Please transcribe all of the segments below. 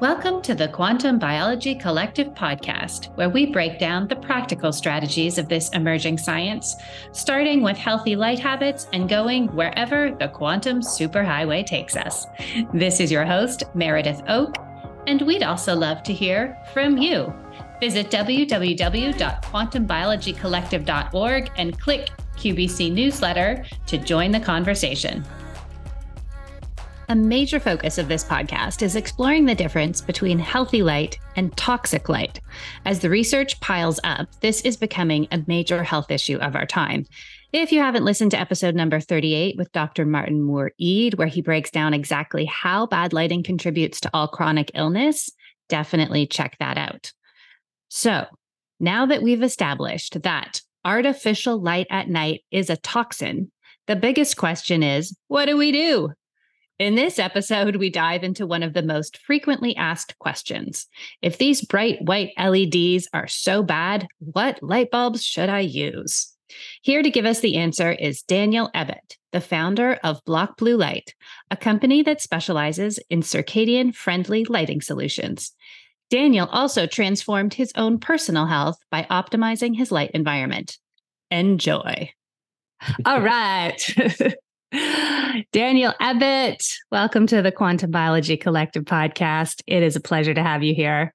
Welcome to the Quantum Biology Collective podcast, where we break down the practical strategies of this emerging science, starting with healthy light habits and going wherever the quantum superhighway takes us. This is your host, Meredith Oke, and we'd also love to hear from you. Visit www.quantumbiologycollective.org and click QBC newsletter to join the conversation. A major focus of this podcast is exploring the difference between healthy light and toxic light. As the research piles up, this is becoming a major health issue of our time. If you haven't listened to episode number 38 with Dr. Martin Moore Ede, where he breaks down exactly how bad lighting contributes to all chronic illness, definitely check that out. So, now that we've established that artificial light at night is a toxin, the biggest question is what do we do? In this episode, we dive into one of the most frequently asked questions. If these bright white LEDs are so bad, what light bulbs should I use? Here to give us the answer is Daniel Ebbett, the founder of Block Blue Light, a company that specializes in circadian friendly lighting solutions. Daniel also transformed his own personal health by optimizing his light environment. Enjoy. All right. Daniel Ebbett, welcome to the Quantum Biology Collective podcast. It is a pleasure to have you here.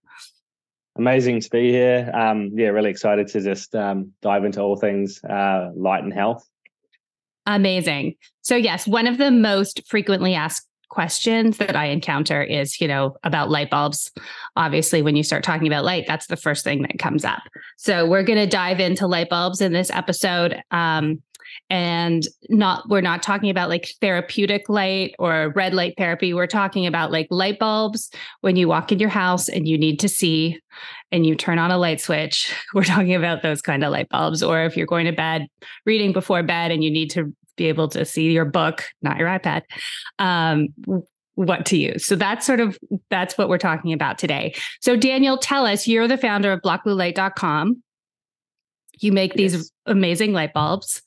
Amazing to be here. Um, yeah, really excited to just um, dive into all things uh, light and health. Amazing. So, yes, one of the most frequently asked questions that I encounter is, you know, about light bulbs. Obviously, when you start talking about light, that's the first thing that comes up. So, we're going to dive into light bulbs in this episode. Um, and not we're not talking about like therapeutic light or red light therapy we're talking about like light bulbs when you walk in your house and you need to see and you turn on a light switch we're talking about those kind of light bulbs or if you're going to bed reading before bed and you need to be able to see your book not your ipad um, what to use. So that's sort of that's what we're talking about today. So Daniel, tell us, you're the founder of blockbluelight.com. You make these yes. amazing light bulbs.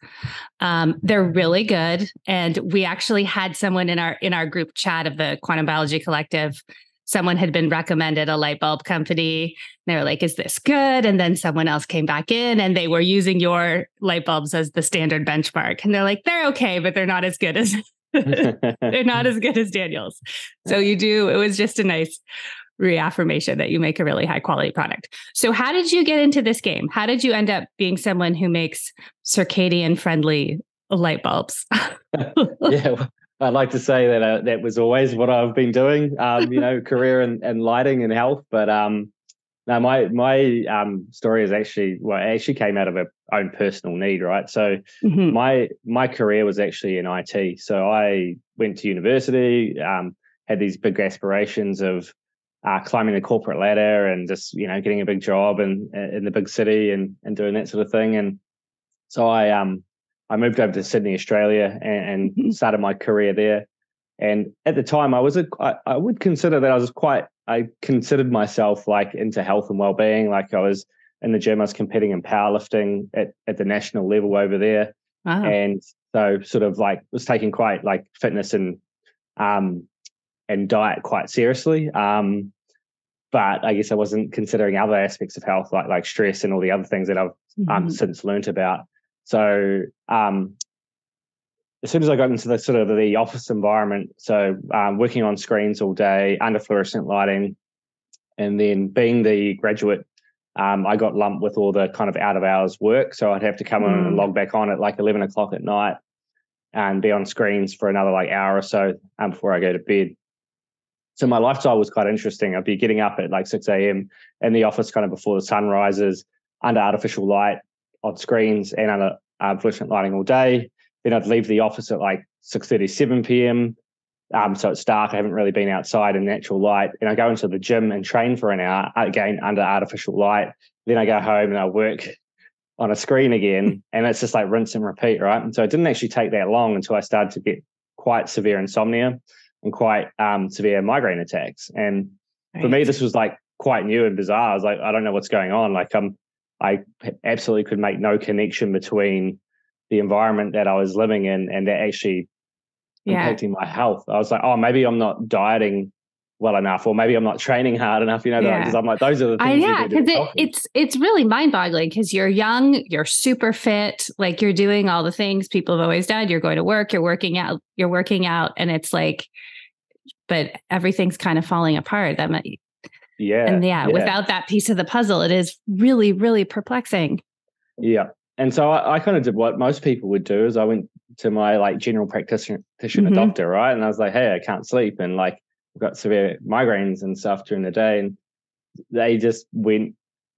Um, they're really good, and we actually had someone in our in our group chat of the Quantum Biology Collective. Someone had been recommended a light bulb company. and They were like, "Is this good?" And then someone else came back in, and they were using your light bulbs as the standard benchmark. And they're like, "They're okay, but they're not as good as they're not as good as Daniel's." So you do. It was just a nice reaffirmation that you make a really high quality product. So, how did you get into this game? How did you end up being someone who makes circadian friendly light bulbs? yeah, I'd like to say that uh, that was always what I've been doing. Um, you know, career and, and lighting and health. But um, now my my um, story is actually well, it actually came out of a own personal need, right? So mm-hmm. my my career was actually in IT. So I went to university, um, had these big aspirations of uh, climbing the corporate ladder and just you know getting a big job in in the big city and and doing that sort of thing. And so I um I moved over to Sydney, Australia, and, and mm-hmm. started my career there. And at the time, I was a I, I would consider that I was quite I considered myself like into health and well being. Like I was in the gym, I was competing in powerlifting at at the national level over there, wow. and so sort of like was taking quite like fitness and um and diet quite seriously. Um, but I guess I wasn't considering other aspects of health, like like stress and all the other things that I've um, mm-hmm. um, since learned about. So um, as soon as I got into the sort of the office environment, so um, working on screens all day under fluorescent lighting, and then being the graduate, um, I got lumped with all the kind of out of hours work. So I'd have to come mm. in and log back on at like eleven o'clock at night, and be on screens for another like hour or so um, before I go to bed so my lifestyle was quite interesting. I'd be getting up at like 6 a.m. in the office kind of before the sun rises, under artificial light on screens and under uh, fluorescent lighting all day. Then I'd leave the office at like 6.37 p.m. Um, so it's dark. I haven't really been outside in natural light. And I go into the gym and train for an hour, again, under artificial light. Then I go home and I work on a screen again. and it's just like rinse and repeat, right? And so it didn't actually take that long until I started to get quite severe insomnia and quite um, severe migraine attacks. And right. for me, this was like quite new and bizarre. I was like, I don't know what's going on. Like, um, I absolutely could make no connection between the environment that I was living in and that actually yeah. impacting my health. I was like, oh, maybe I'm not dieting well enough, or maybe I'm not training hard enough, you know, because yeah. I'm like, those are the things. Yeah, because it, it's it's really mind boggling because you're young, you're super fit, like you're doing all the things people have always done. You're going to work, you're working out, you're working out, and it's like, but everything's kind of falling apart. That might, yeah, and yeah, yeah, without that piece of the puzzle, it is really, really perplexing. Yeah, and so I, I kind of did what most people would do is I went to my like general practitioner mm-hmm. doctor, right, and I was like, hey, I can't sleep, and like I've got severe migraines and stuff during the day. And they just went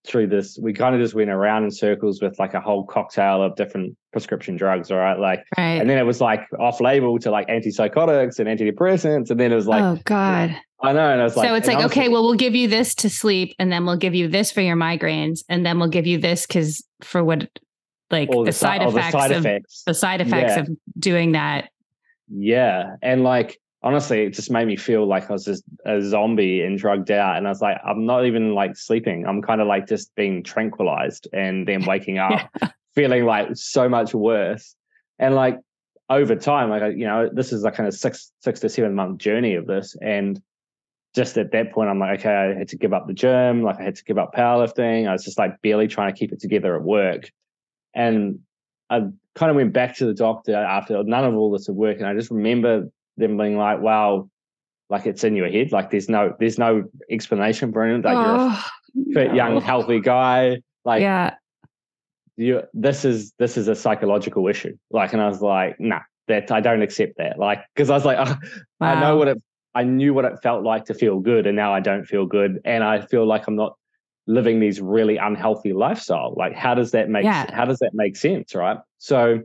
through this. We kind of just went around in circles with like a whole cocktail of different prescription drugs, all right? Like, right. and then it was like off label to like antipsychotics and antidepressants. And then it was like, oh God. I know. And I was like, so it's like, okay, well, we'll give you this to sleep and then we'll give you this for your migraines. And then we'll give you this because for what, like the, the, side effects, the side of the side effects yeah. of doing that. Yeah. And like, honestly, it just made me feel like I was just a zombie and drugged out. And I was like, I'm not even like sleeping. I'm kind of like just being tranquilized and then waking up yeah. feeling like so much worse. And like over time, like, you know, this is a kind of six, six to seven month journey of this. And just at that point, I'm like, okay, I had to give up the gym. Like I had to give up powerlifting. I was just like barely trying to keep it together at work. And I kind of went back to the doctor after none of all this had worked. And I just remember them being like, wow, like it's in your head. Like there's no there's no explanation for it. Like oh, you're a oh, fit, no. young, healthy guy. Like yeah. You this is this is a psychological issue. Like, and I was like, nah, that I don't accept that. Like, because I was like, oh, wow. I know what it I knew what it felt like to feel good, and now I don't feel good. And I feel like I'm not living these really unhealthy lifestyle. Like, how does that make yeah. how does that make sense? Right. So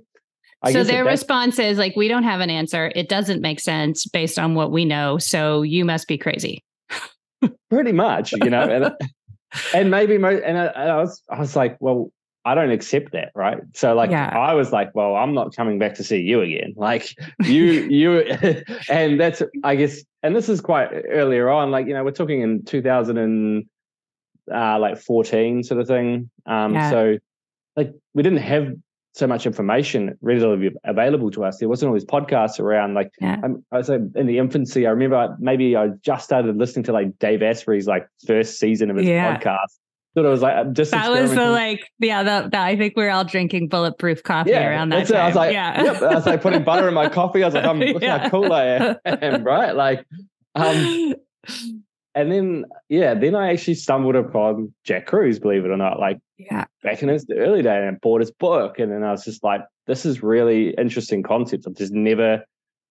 I so their response is like, we don't have an answer. It doesn't make sense based on what we know. So you must be crazy. Pretty much, you know, and, and maybe, and I, I, was, I was like, well, I don't accept that, right? So like, yeah. I was like, well, I'm not coming back to see you again. Like you, you, and that's, I guess, and this is quite earlier on. Like, you know, we're talking in 2000 and uh, like 14 sort of thing. Um, yeah. so like we didn't have so much information readily available to us. There wasn't all these podcasts around. Like yeah. Um, I was in the infancy. I remember maybe I just started listening to like Dave Asprey's like first season of his yeah. podcast. So it was like just that was the like yeah that, that I think we are all drinking bulletproof coffee yeah, around that. Time. It. I was like yeah, yep. I was like putting butter in my coffee. I was like, I'm yeah. how cool I am, right? Like, um, and then yeah, then I actually stumbled upon Jack Kruse, believe it or not, like yeah, back in his early day, and bought his book, and then I was just like, this is really interesting concepts. I've just never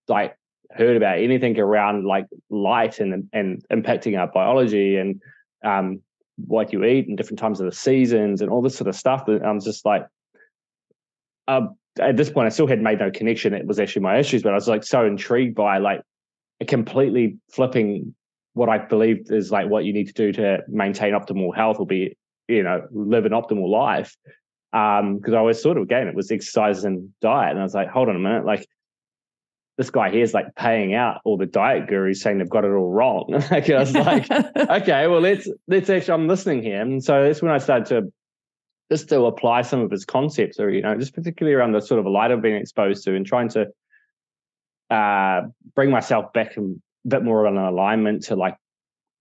like heard about anything around like light and and impacting our biology and um, what you eat and different times of the seasons and all this sort of stuff. That I'm just like, uh, at this point, I still had made no connection. It was actually my issues, but I was like so intrigued by like a completely flipping what I believe is like what you need to do to maintain optimal health or be, you know, live an optimal life. Um, because I was sort of again, it was exercise and diet. And I was like, hold on a minute, like this guy here is like paying out all the diet gurus saying they've got it all wrong. like I was like, okay, well let's let's actually I'm listening here. And so that's when I started to just to apply some of his concepts or, you know, just particularly around the sort of light I've been exposed to and trying to uh, bring myself back and bit more of an alignment to like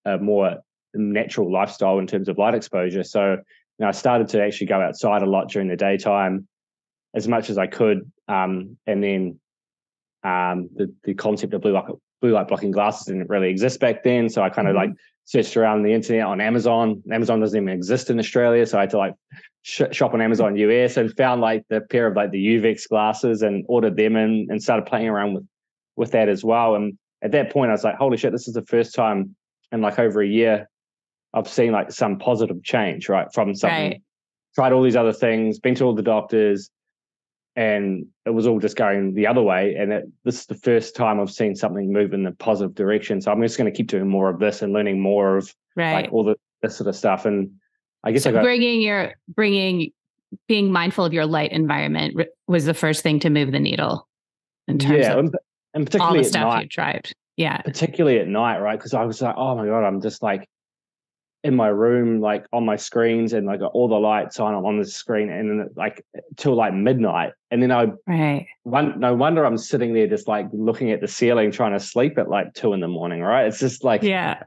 a more natural lifestyle in terms of light exposure. So you know, I started to actually go outside a lot during the daytime as much as I could. Um, and then um, the, the concept of blue light, blue light blocking glasses didn't really exist back then. So I kind of mm-hmm. like searched around the internet on Amazon. Amazon doesn't even exist in Australia. So I had to like sh- shop on Amazon US and found like the pair of like the Uvex glasses and ordered them in and started playing around with, with that as well. And at that point, I was like, holy shit, this is the first time in like over a year I've seen like some positive change, right? From something, right. tried all these other things, been to all the doctors, and it was all just going the other way. And it, this is the first time I've seen something move in the positive direction. So I'm just going to keep doing more of this and learning more of right. like all the this sort of stuff. And I guess so I got, bringing your bringing being mindful of your light environment was the first thing to move the needle in terms yeah, of and particularly all the stuff night, you tried. Yeah. Particularly at night, right? Because I was like, oh my God, I'm just like, in my room, like on my screens, and like all the lights on on the screen, and then like till like midnight, and then I right. One, no wonder I'm sitting there just like looking at the ceiling, trying to sleep at like two in the morning. Right? It's just like yeah.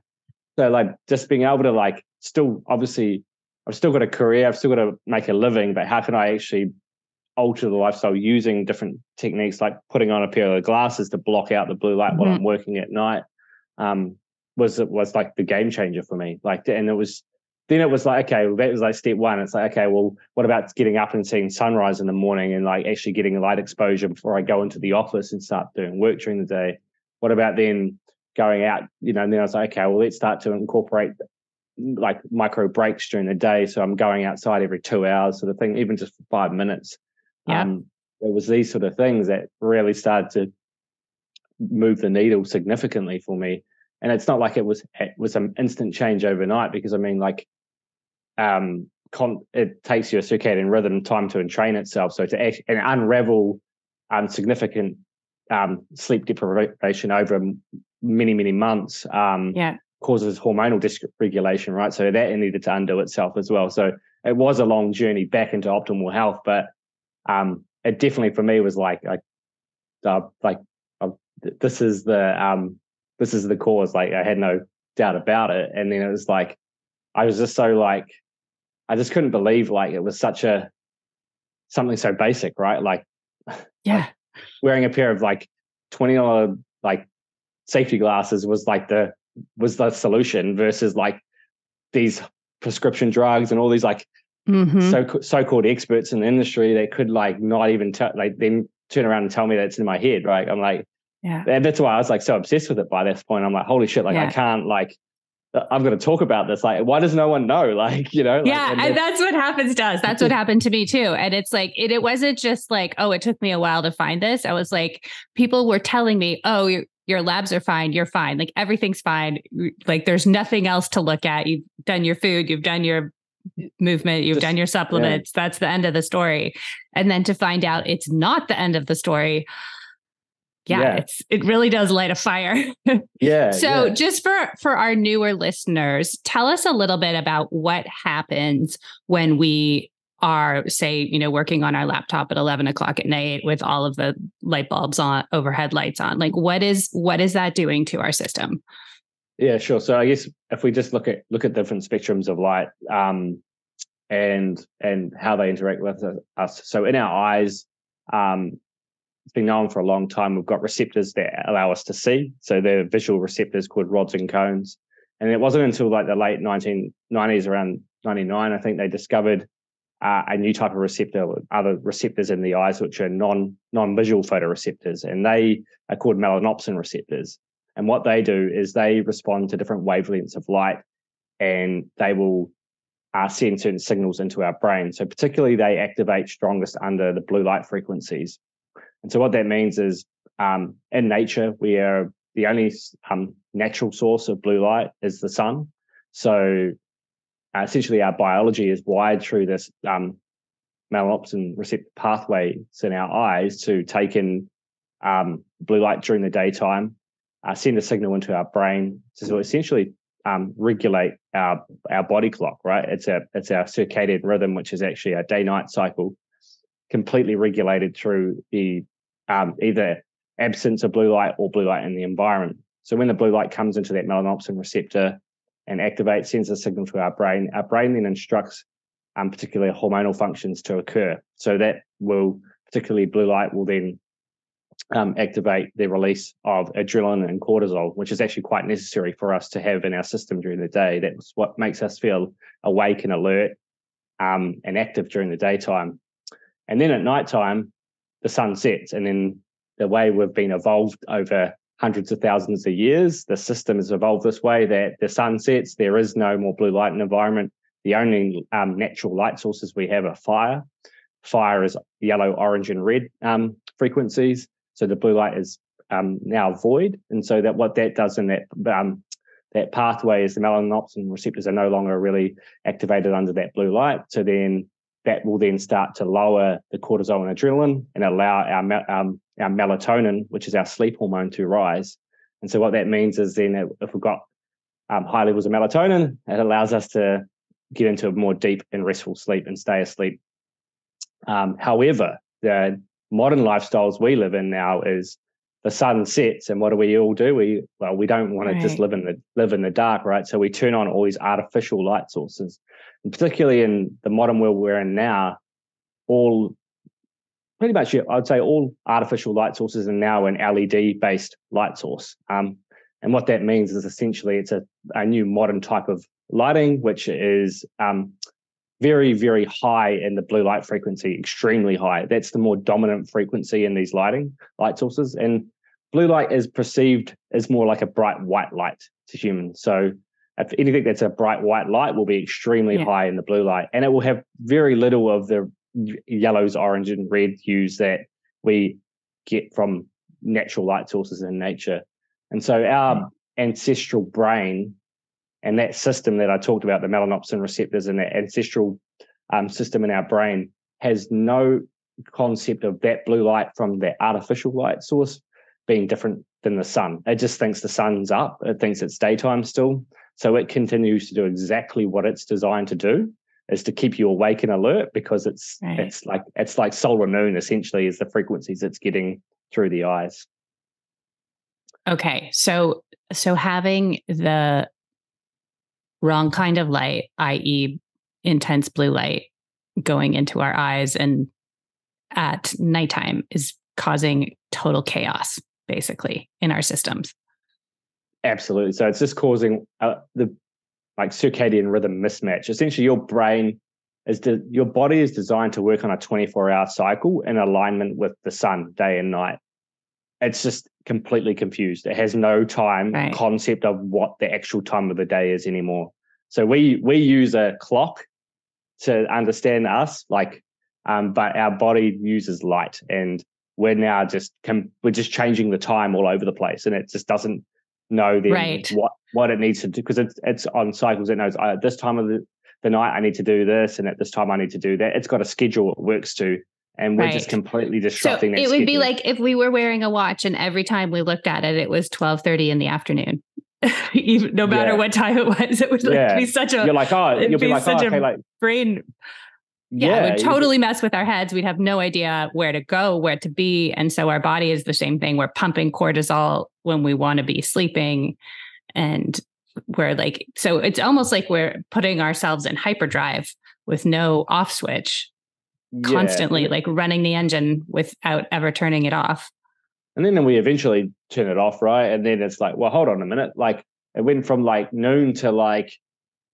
So like just being able to like still obviously I've still got a career, I've still got to make a living, but how can I actually alter the lifestyle using different techniques like putting on a pair of glasses to block out the blue light mm-hmm. while I'm working at night? Um, was was like the game changer for me. Like, and it was then it was like, okay, well, that was like step one. It's like, okay, well, what about getting up and seeing sunrise in the morning and like actually getting light exposure before I go into the office and start doing work during the day? What about then going out, you know? And then I was like, okay, well, let's start to incorporate like micro breaks during the day. So I'm going outside every two hours, sort of thing, even just for five minutes. Yeah. Um, it was these sort of things that really started to move the needle significantly for me. And it's not like it was it was an instant change overnight because I mean like um con- it takes you a circadian rhythm time to entrain itself. So to and unravel um significant um sleep deprivation over many many months um yeah. causes hormonal dysregulation right? So that needed to undo itself as well. So it was a long journey back into optimal health but um it definitely for me was like like uh, like uh, this is the um this is the cause. Like I had no doubt about it. And then it was like, I was just so like, I just couldn't believe like it was such a something so basic, right? Like, yeah, wearing a pair of like twenty dollar like safety glasses was like the was the solution versus like these prescription drugs and all these like mm-hmm. so so called experts in the industry that could like not even tell like then turn around and tell me that's in my head, right? I'm like, yeah. And that's why I was like so obsessed with it by this point. I'm like, holy shit, like yeah. I can't like I'm going to talk about this. Like, why does no one know? Like, you know? Like, yeah. And, and that's what happens to us. That's what happened to me too. And it's like, it, it wasn't just like, oh, it took me a while to find this. I was like, people were telling me, oh, your, your labs are fine. You're fine. Like everything's fine. Like there's nothing else to look at. You've done your food. You've done your movement. You've just, done your supplements. Yeah. That's the end of the story. And then to find out it's not the end of the story yeah, yeah, it's it really does light a fire. yeah. So yeah. just for for our newer listeners, tell us a little bit about what happens when we are say you know working on our laptop at 11 o'clock at night with all of the light bulbs on overhead lights on like what is what is that doing to our system yeah sure so i guess if we just look at look at different spectrums of light um and and how they interact with us so in our eyes um it's been known for a long time. We've got receptors that allow us to see. So they're visual receptors called rods and cones. And it wasn't until like the late 1990s, around 99, I think they discovered uh, a new type of receptor, other receptors in the eyes, which are non non visual photoreceptors, and they are called melanopsin receptors. And what they do is they respond to different wavelengths of light, and they will uh, send certain signals into our brain. So particularly, they activate strongest under the blue light frequencies. And so what that means is um, in nature, we are the only um, natural source of blue light is the sun. So uh, essentially, our biology is wired through this um, melanopsin receptor pathways in our eyes to take in um, blue light during the daytime, uh, send a signal into our brain to essentially um, regulate our our body clock. Right? It's a it's our circadian rhythm, which is actually our day night cycle, completely regulated through the um, either absence of blue light or blue light in the environment. So when the blue light comes into that melanopsin receptor and activates, sends a signal to our brain, our brain then instructs um, particular hormonal functions to occur. So that will, particularly blue light, will then um, activate the release of adrenaline and cortisol, which is actually quite necessary for us to have in our system during the day. That's what makes us feel awake and alert um, and active during the daytime. And then at nighttime, the sun sets. And then the way we've been evolved over hundreds of thousands of years, the system has evolved this way that the sun sets, there is no more blue light in the environment. The only um, natural light sources we have are fire. Fire is yellow, orange, and red um, frequencies. So the blue light is um, now void. And so that what that does in that um, that pathway is the melanopsin receptors are no longer really activated under that blue light. So then that will then start to lower the cortisol and adrenaline and allow our, um, our melatonin, which is our sleep hormone, to rise. And so what that means is then if we've got um, high levels of melatonin. It allows us to get into a more deep and restful sleep and stay asleep. Um, however, the modern lifestyles we live in now is the sun sets and what do we all do? We well we don't want right. to just live in the live in the dark right? So we turn on all these artificial light sources. And particularly in the modern world we're in now all pretty much i'd say all artificial light sources are now an led based light source. Um, and what that means is essentially it's a, a new modern type of lighting which is um, very, very high in the blue light frequency, extremely high. That's the more dominant frequency in these lighting light sources. And blue light is perceived as more like a bright white light to humans. So if anything that's a bright white light will be extremely yeah. high in the blue light. And it will have very little of the yellows, orange, and red hues that we get from natural light sources in nature. And so our ancestral brain and that system that I talked about, the melanopsin receptors and that ancestral um, system in our brain, has no concept of that blue light from that artificial light source being different than the sun. It just thinks the sun's up. It thinks it's daytime still. So it continues to do exactly what it's designed to do, is to keep you awake and alert because it's right. it's like it's like solar noon essentially is the frequencies it's getting through the eyes. Okay. So so having the wrong kind of light, i.e., intense blue light going into our eyes and at nighttime is causing total chaos basically in our systems. Absolutely. So it's just causing uh, the like circadian rhythm mismatch. Essentially, your brain is de- your body is designed to work on a 24 hour cycle in alignment with the sun day and night. It's just completely confused. It has no time right. concept of what the actual time of the day is anymore. So we we use a clock to understand us, like, um, but our body uses light, and we're now just com- we're just changing the time all over the place, and it just doesn't know then right. what what it needs to do because it's it's on cycles. It knows uh, at this time of the, the night I need to do this, and at this time I need to do that. It's got a schedule it works to, and we're right. just completely disrupting. So it would schedule. be like if we were wearing a watch, and every time we looked at it, it was twelve thirty in the afternoon. Even, no matter yeah. what time it was, it would like yeah. be such a. You're like, oh, you'll be, be like, such oh, okay, like brain. Yeah, yeah it would totally mess with our heads. We'd have no idea where to go, where to be, and so our body is the same thing. We're pumping cortisol when we want to be sleeping, and we're like, so it's almost like we're putting ourselves in hyperdrive with no off switch, constantly like running the engine without ever turning it off. And then we eventually turn it off, right? And then it's like, well, hold on a minute. Like it went from like noon to like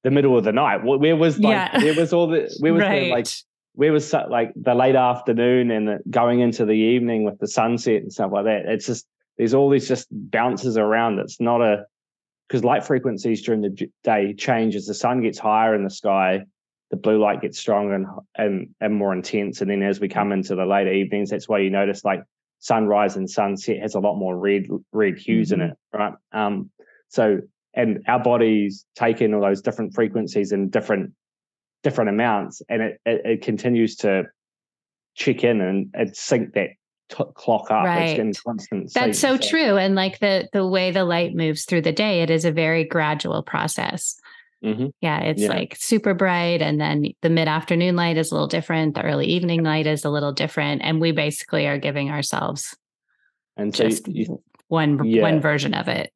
the middle of the night. Where was like yeah. where was all the where was right. the like where was like the late afternoon and the, going into the evening with the sunset and stuff like that? It's just there's all these just bounces around. It's not a because light frequencies during the day change as the sun gets higher in the sky. The blue light gets stronger and, and and more intense, and then as we come into the later evenings, that's why you notice like sunrise and sunset has a lot more red red hues mm-hmm. in it, right? Um, so and our bodies take in all those different frequencies and different different amounts, and it it, it continues to check in and, and sync that t- clock up. Right. That's so, so true. And like the the way the light moves through the day, it is a very gradual process. Mm-hmm. Yeah, it's yeah. like super bright. And then the mid afternoon light is a little different. The early evening light is a little different. And we basically are giving ourselves and so just you, one yeah. one version of it.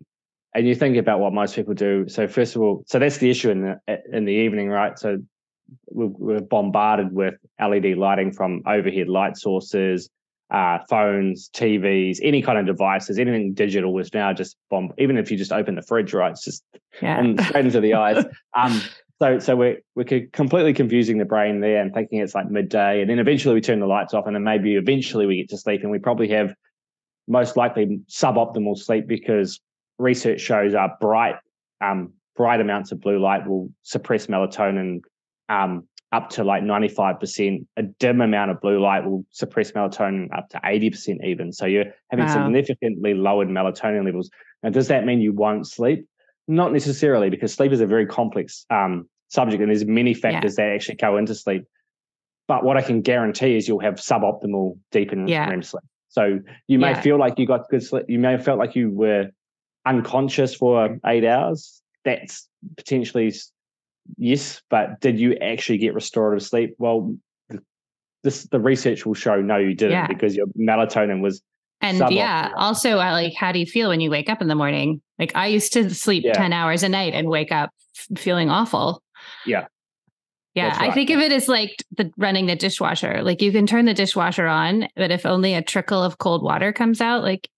And you think about what most people do. So first of all, so that's the issue in the in the evening, right? So we're bombarded with LED lighting from overhead light sources, uh, phones, TVs, any kind of devices, anything digital is now just bomb. Even if you just open the fridge, right, it's just yeah. and straight into the eyes. Um, so so we're we're completely confusing the brain there and thinking it's like midday, and then eventually we turn the lights off, and then maybe eventually we get to sleep, and we probably have most likely suboptimal sleep because research shows our bright um, bright amounts of blue light will suppress melatonin um, up to like 95%. A dim amount of blue light will suppress melatonin up to 80% even. So you're having wow. significantly lowered melatonin levels. Now, does that mean you won't sleep? Not necessarily, because sleep is a very complex um, subject and there's many factors yeah. that actually go into sleep. But what I can guarantee is you'll have suboptimal deep and yeah. REM sleep. So you may yeah. feel like you got good sleep. You may have felt like you were unconscious for eight hours, that's potentially yes, but did you actually get restorative sleep? Well, this the research will show no, you didn't Yeah. because your melatonin was And suboptimal. yeah, also, I like, how do you feel when you wake up in the morning? Like, I used to sleep Yeah. 10 hours a night and wake up feeling awful. Yeah. Yeah. That's I think of it as like the running the dishwasher. Like, you can turn the dishwasher on, but if only a trickle of cold water comes out, like,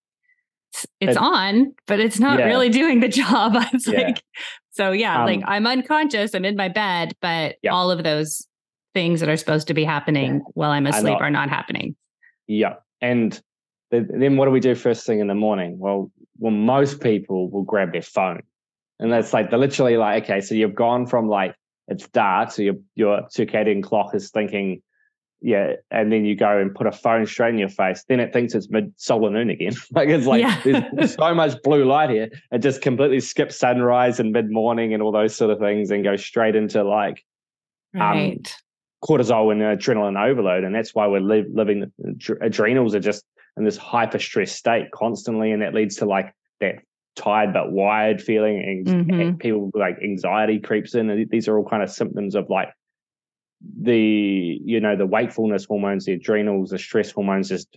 it's, it's on, but it's not Yeah. really doing the job. I was Yeah. like, so yeah, like Um, I'm unconscious, I'm in my bed, but Yeah. all of those things that are supposed to be happening while I'm asleep not- are not happening. Yeah. And th- then what do we do first thing in the morning? Well, well, most people will grab their phone. And that's like they're literally like, okay, so you've gone from like it's dark, so your your circadian clock is thinking, yeah, and then you go and put a phone straight in your face, then it thinks it's mid solar noon again. like it's like Yeah. there's so much blue light here. It just completely skips sunrise and mid morning and all those sort of things and goes straight into like Um, cortisol and adrenaline overload, and that's why we're li- living. Adrenals are just in this hyper stress state constantly, and that leads to like that tired but wired feeling. And Mhm. people like anxiety creeps in, and these are all kind of symptoms of like the you know the wakefulness hormones, the adrenals, the stress hormones just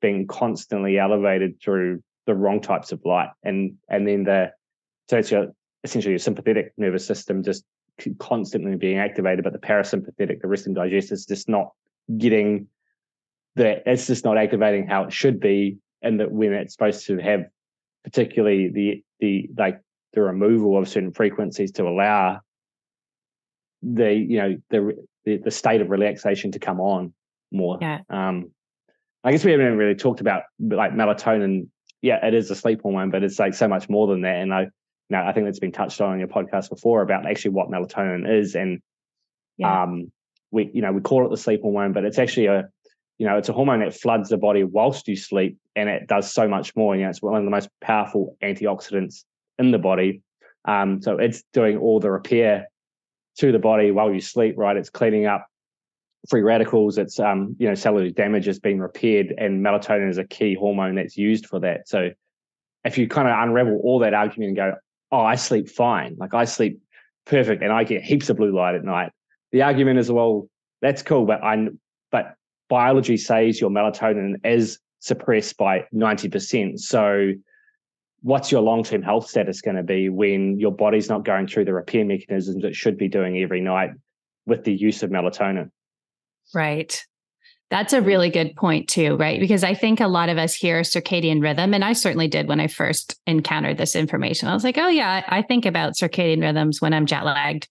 being constantly elevated through the wrong types of light, and and then the so it's your essentially your sympathetic nervous system just constantly being activated, but the parasympathetic, the rest and digest, is just not getting that. It's just not activating how it should be, and that when it's supposed to have, particularly the the like the removal of certain frequencies to allow the you know the the, the state of relaxation to come on more. Yeah. Um, I guess we haven't really talked about like melatonin. Yeah, it is a sleep hormone, but it's like so much more than that. And I, you know, I think that's been touched on in your podcast before about actually what melatonin is. And Yeah. um, we, you know, we call it the sleep hormone, but it's actually a, you know, it's a hormone that floods the body whilst you sleep, and it does so much more. You know, it's one of the most powerful antioxidants in the body. Um, so it's doing all the repair to the body while you sleep. Right, it's cleaning up free radicals. It's um, you know, cellular damage has been repaired, and melatonin is a key hormone that's used for that. So if you kind of unravel all that argument and go, "Oh, I sleep fine," like I sleep perfect, and I get heaps of blue light at night. The argument is, well, that's cool, but I, but biology says your melatonin is suppressed by ninety percent. So what's your long-term health status going to be when your body's not going through the repair mechanisms it should be doing every night with the use of melatonin Right. That's a really good point, too, right? Because I think a lot of us hear circadian rhythm, and I certainly did when I first encountered this information. I was like, oh, yeah, I think about circadian rhythms when I'm jet lagged.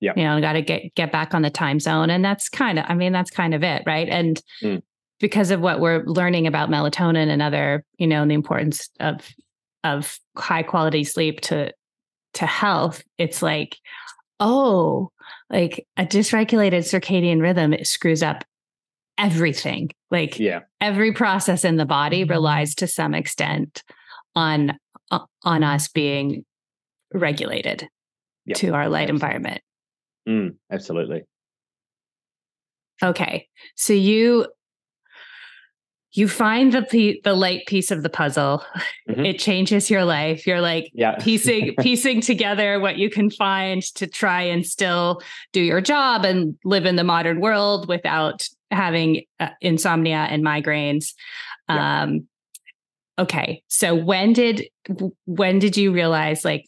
Yeah. You know, I got to get, get back on the time zone. And that's kind of, I mean, that's kind of it, right? And Mm. because of what we're learning about melatonin and other, you know, and the importance of, of high quality sleep to, to health, it's like, oh, like a dysregulated circadian rhythm it screws up everything. Like yeah. every process in the body relies to some extent on uh, on us being regulated Yep, to our light absolutely. environment. Mm, absolutely. Okay so you you find the pe- the light piece of the puzzle. Mhm. it changes your life. You're like yeah. piecing piecing together what you can find to try and still do your job and live in the modern world without having uh, insomnia and migraines. Yeah. um okay. So when did when did you realize like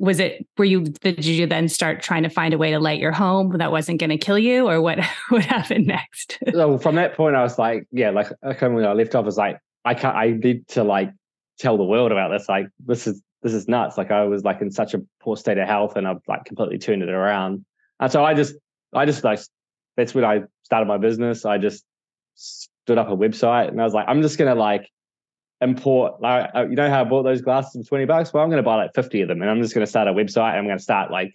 was it were you did you then start trying to find a way to light your home that wasn't going to kill you or what what happened next? So from that point i was like yeah like okay, when i left off. I was like i can't i need to like tell the world about this. Like this is this is nuts. Like i was like in such a poor state of health and i've like completely turned it around. And so i just i just like that's when i started my business. I just stood up a website and i was like i'm just gonna like import like uh, you know how i bought those glasses for 20 bucks? Well i'm gonna buy like 50 of them and i'm just gonna start a website and i'm gonna start like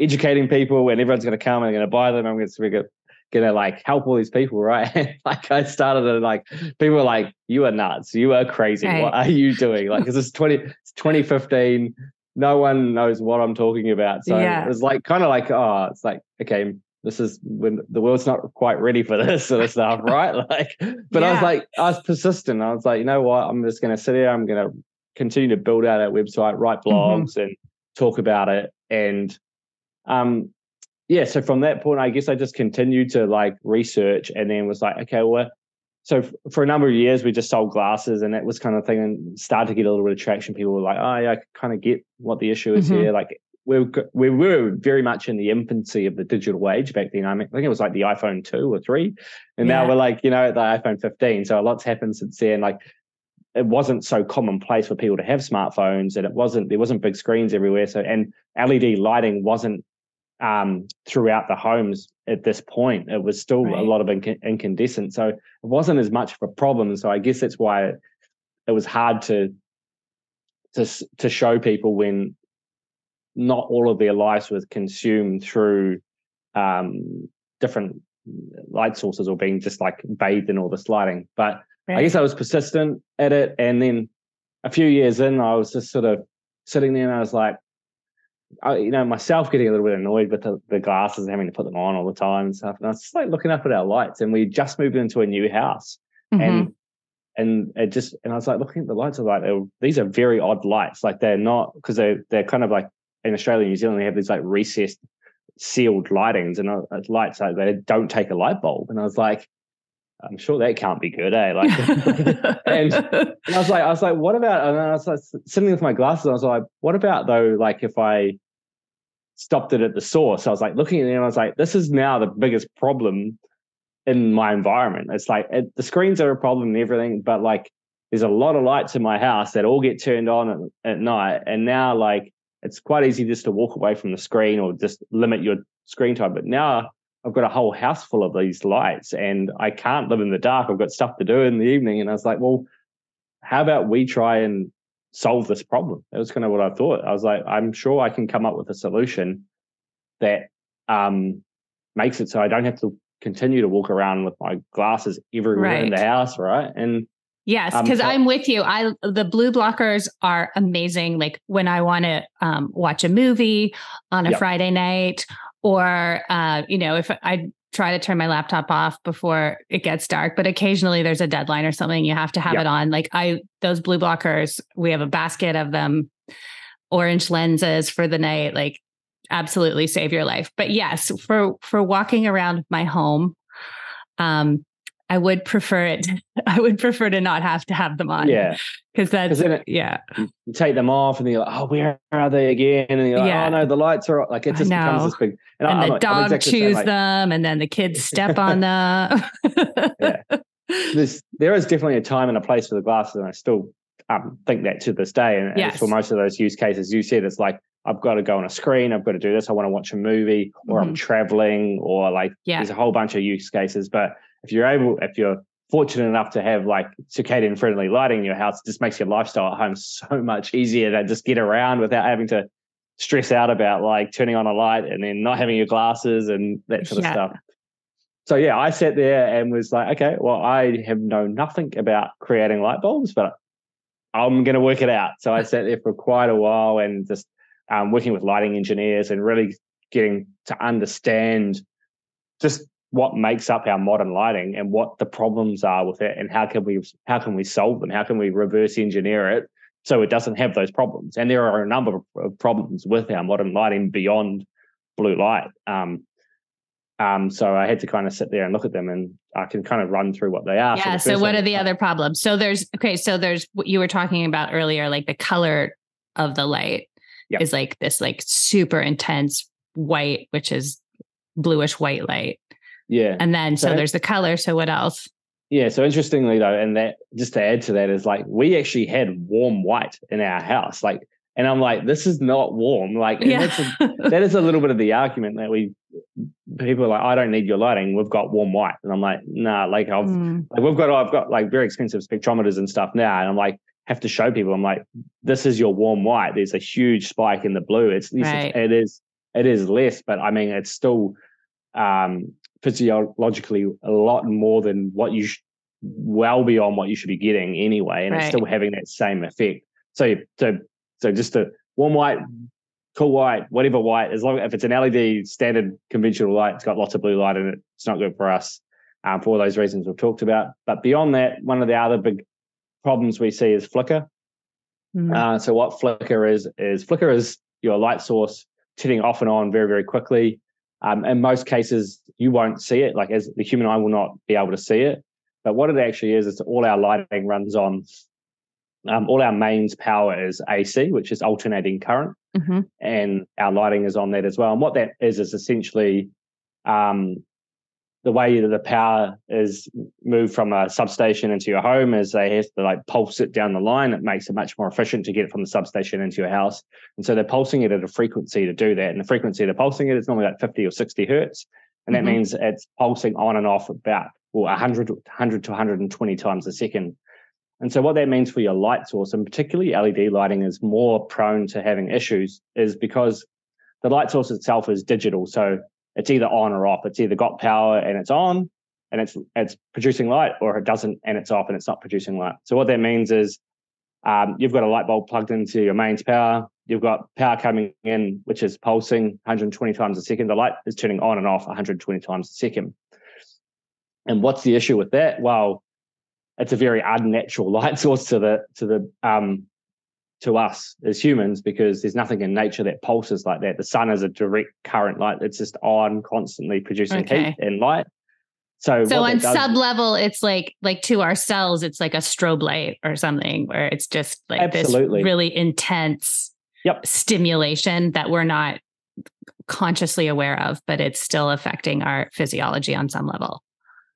educating people and everyone's gonna come and they're gonna buy them i'm gonna gonna, like help all these people right? Like i started it like people were like you are nuts. You are crazy. Right. what are you doing? Like because it's 20 it's 2015 no one knows what i'm talking about. So Yeah. it was like kind of like oh it's like okay this is when the world's not quite ready for this sort of stuff right like but i was like i was persistent i was like you know what i'm just going to sit here i'm going to continue to build out our website write Mm-hmm. blogs and talk about it. And um, yeah, so from that point, I guess I just continued to like research and then was like, okay, well, so f- for a number of years, we just sold glasses and that was kind of thing and started to get a little bit of traction. People were like, oh, yeah, I kind of get what the issue is mm-hmm. here. Like we were, we were very much in the infancy of the digital age back then. I mean, I think it was like the iPhone 2 or 3. And yeah. now we're like, you know, at the iPhone 15. So a lot's happened since then. Like it wasn't so commonplace for people to have smartphones and it wasn't, there wasn't big screens everywhere. So, and LED lighting wasn't um, throughout the homes at this point. It was still right. a lot of inc- incandescent. So it wasn't as much of a problem. So I guess that's why it, it was hard to, to, to show people when not all of their lives was consumed through um, different light sources or being just like bathed in all this lighting. But right. I guess I was persistent at it. And then a few years in, I was just sort of sitting there and I was like, I, you know, myself getting a little bit annoyed with the, the, glasses and having to put them on all the time and stuff. And I was just like looking up at our lights and we just moved into a new house. Mm-hmm. And and it just and I was like looking at the lights, I was like, these are very odd lights. Like they're not because they're they're kind of like in Australia and New Zealand, they have these like recessed sealed lightings and uh, lights like they don't take a light bulb. And I was like, I'm sure that can't be good, eh? Like, and, and, I was like, I was like, what about? And I was like sitting with my glasses. I was like, what about though? Like, if I stopped it at the source, I was like looking at it, and I was like, this is now the biggest problem in my environment. It's like it, the screens are a problem and everything, but like, there's a lot of lights in my house that all get turned on at, at night, and now like it's quite easy just to walk away from the screen or just limit your screen time. But now I've got a whole house full of these lights and I can't live in the dark. I've got stuff to do in the evening. And I was like, well, how about we try and solve this problem? That was kind of what I thought. I was like, I'm sure I can come up with a solution that um, makes it so I don't have to continue to walk around with my glasses everywhere right. in the house, right? And Yes, because um, I'm with you. I the blue blockers are amazing. Like when I want to um, watch a movie on a yep. Friday night, or uh, you know, if I try to turn my laptop off before it gets dark, but occasionally there's a deadline or something, you have to have yep. it on. Like I, those blue blockers, we have a basket of them, orange lenses for the night. Like absolutely save your life. But yes, for for walking around my home, um, I would prefer it. I would prefer to not have to have them on. Yeah. Because that's, it, yeah. You take them off and you're like, oh, where are they again? And you're like, yeah. oh, no, the lights are like, it just becomes this big. And, and I, the I'm, dog I'm exactly chews like, them and then the kids step on them. yeah. There's, there is definitely a time and a place for the glasses. And I still um, think that to this day. And, yes. and for most of those use cases, you said it's like, I've got to go on a screen. I've got to do this. I want to watch a movie, or mm-hmm. I'm traveling, or like yeah. there's a whole bunch of use cases. But if you're able, if you're fortunate enough to have like circadian friendly lighting in your house, it just makes your lifestyle at home so much easier to just get around without having to stress out about like turning on a light and then not having your glasses and that sort yeah. of stuff. So yeah, I sat there and was like, okay, well, I have known nothing about creating light bulbs, but I'm going to work it out. So I sat there for quite a while and just um, working with lighting engineers and really getting to understand just what makes up our modern lighting and what the problems are with it and how can we how can we solve them how can we reverse engineer it so it doesn't have those problems and there are a number of problems with our modern lighting beyond blue light um, um, so I had to kind of sit there and look at them, and I can kind of run through what they are. Yeah. So, so what are the other problems? So there's okay. So there's what you were talking about earlier, like the color of the light yep. is like this like super intense white, which is bluish white light. Yeah. And then so, so there's the color. So what else? Yeah. So interestingly though, and that just to add to that is like we actually had warm white in our house. Like, and I'm like, this is not warm. Like, yeah. that's a, that is a little bit of the argument that we people are like, I don't need your lighting. We've got warm white, and I'm like, nah. Like, I've mm. like we've got I've got like very expensive spectrometers and stuff now, and I'm like, have to show people. I'm like, this is your warm white. There's a huge spike in the blue. It's, right. it is it is less, but I mean, it's still um, physiologically a lot more than what you sh- well beyond what you should be getting anyway, and right. it's still having that same effect. So, so, so just a warm white, cool white, whatever white, as long if it's an LED standard conventional light, it's got lots of blue light in it. It's not good for us um, for all those reasons we've talked about. But beyond that, one of the other big problems we see is flicker. Mm. Uh, so what flicker is is flicker is your light source turning off and on very, very quickly. Um, in most cases, you won't see it. Like as the human eye will not be able to see it. But what it actually is, is all our lighting runs on. Um, all our mains power is AC, which is alternating current, mm-hmm. and our lighting is on that as well. And what that is is essentially um, the way that the power is moved from a substation into your home is they have to like pulse it down the line. It makes it much more efficient to get it from the substation into your house. And so they're pulsing it at a frequency to do that. And the frequency they're pulsing it is normally like 50 or 60 hertz. And that mm-hmm. means it's pulsing on and off about well, 100, 100 to 120 times a second. And so what that means for your light source, and particularly LED lighting is more prone to having issues, is because the light source itself is digital. So it's either on or off. It's either got power and it's on and it's it's producing light, or it doesn't and it's off and it's not producing light. So what that means is um, you've got a light bulb plugged into your mains power. You've got power coming in, which is pulsing 120 times a second. The light is turning on and off 120 times a second. And what's the issue with that? Well, it's a very unnatural light source to the to the um, to us as humans because there's nothing in nature that pulses like that. The sun is a direct current light. It's just on constantly producing okay. heat and light. So, so on sub level, it's like like to our cells, it's like a strobe light or something where it's just like Absolutely. this really intense yep. stimulation that we're not consciously aware of, but it's still affecting our physiology on some level.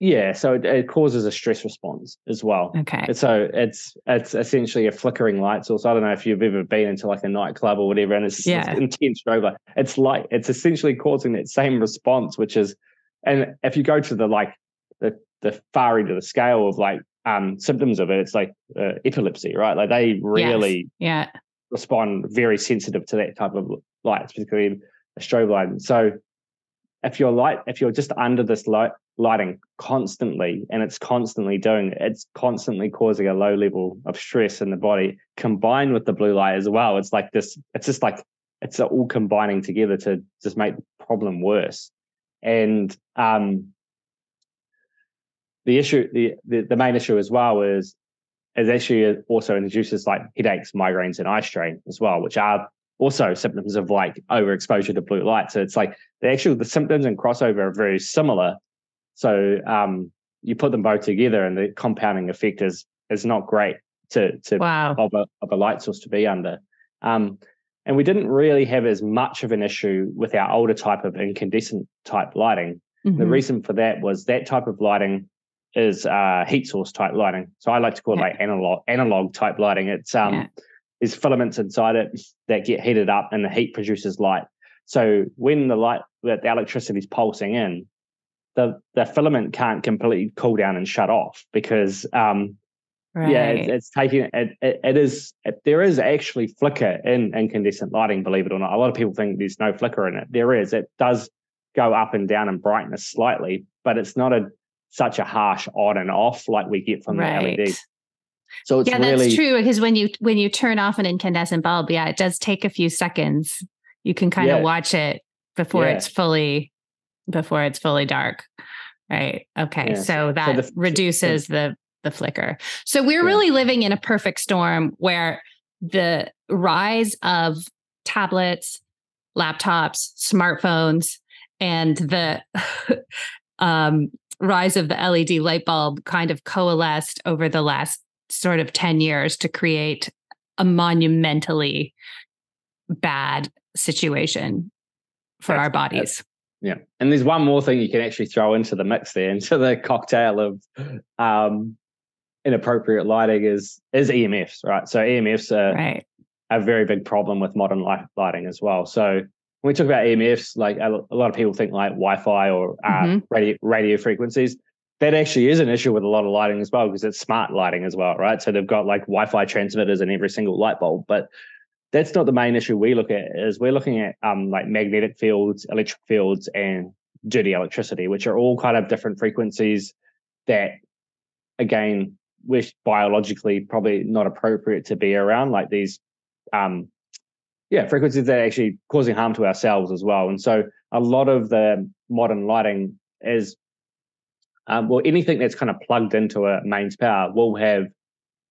Yeah, so it, it, causes a stress response as well. Okay. So it's it's essentially a flickering light source. I don't know if you've ever been into like a nightclub or whatever, and it's yeah. intense strobe light. It's like it's essentially causing that same response, which is, and if you go to the like the the far end of the scale of like um symptoms of it, it's like uh, epilepsy, right? Like they really yes. yeah respond very sensitive to that type of light, particularly a strobe light. So if you're light, if you're just under this light lighting constantly and it's constantly doing it's constantly causing a low level of stress in the body combined with the blue light as well. It's like this it's just like it's all combining together to just make the problem worse. And um the issue the, the the main issue as well is is actually also introduces like headaches migraines and eye strain as well which are also symptoms of like overexposure to blue light. So it's like the actual the symptoms and crossover are very similar so um, you put them both together, and the compounding effect is is not great to to wow. of a of a light source to be under. Um, and we didn't really have as much of an issue with our older type of incandescent type lighting. Mm-hmm. The reason for that was that type of lighting is uh, heat source type lighting. So I like to call it like analog analog type lighting. It's um yeah. there's filaments inside it that get heated up and the heat produces light. So when the light that the electricity is pulsing in, the the filament can't completely cool down and shut off because um, right. yeah it, it's taking it, it, it is it, there is actually flicker in incandescent lighting believe it or not a lot of people think there's no flicker in it there is it does go up and down in brightness slightly but it's not a such a harsh on and off like we get from right. the LED so it's yeah, really, that's true because when you when you turn off an incandescent bulb, yeah, it does take a few seconds. You can kind yeah. of watch it before yeah. it's fully before it's fully dark. Right. Okay. Yeah. So that so the, reduces the the flicker. So we're yeah. really living in a perfect storm where the rise of tablets, laptops, smartphones, and the um, rise of the LED light bulb kind of coalesced over the last sort of 10 years to create a monumentally bad situation for that's, our bodies. Yeah. And there's one more thing you can actually throw into the mix there, into the cocktail of um, inappropriate lighting is is EMFs, right? So EMFs are right. a very big problem with modern light lighting as well. So when we talk about EMFs, like a, a lot of people think like Wi-Fi or uh, mm-hmm. radio, radio frequencies. That actually is an issue with a lot of lighting as well because it's smart lighting as well, right? So they've got like Wi-Fi transmitters in every single light bulb, but that's not the main issue we look at is we're looking at um, like magnetic fields electric fields and dirty electricity which are all kind of different frequencies that again we're biologically probably not appropriate to be around like these um yeah frequencies that are actually causing harm to ourselves as well. And so a lot of the modern lighting is um, well anything that's kind of plugged into a mains power will have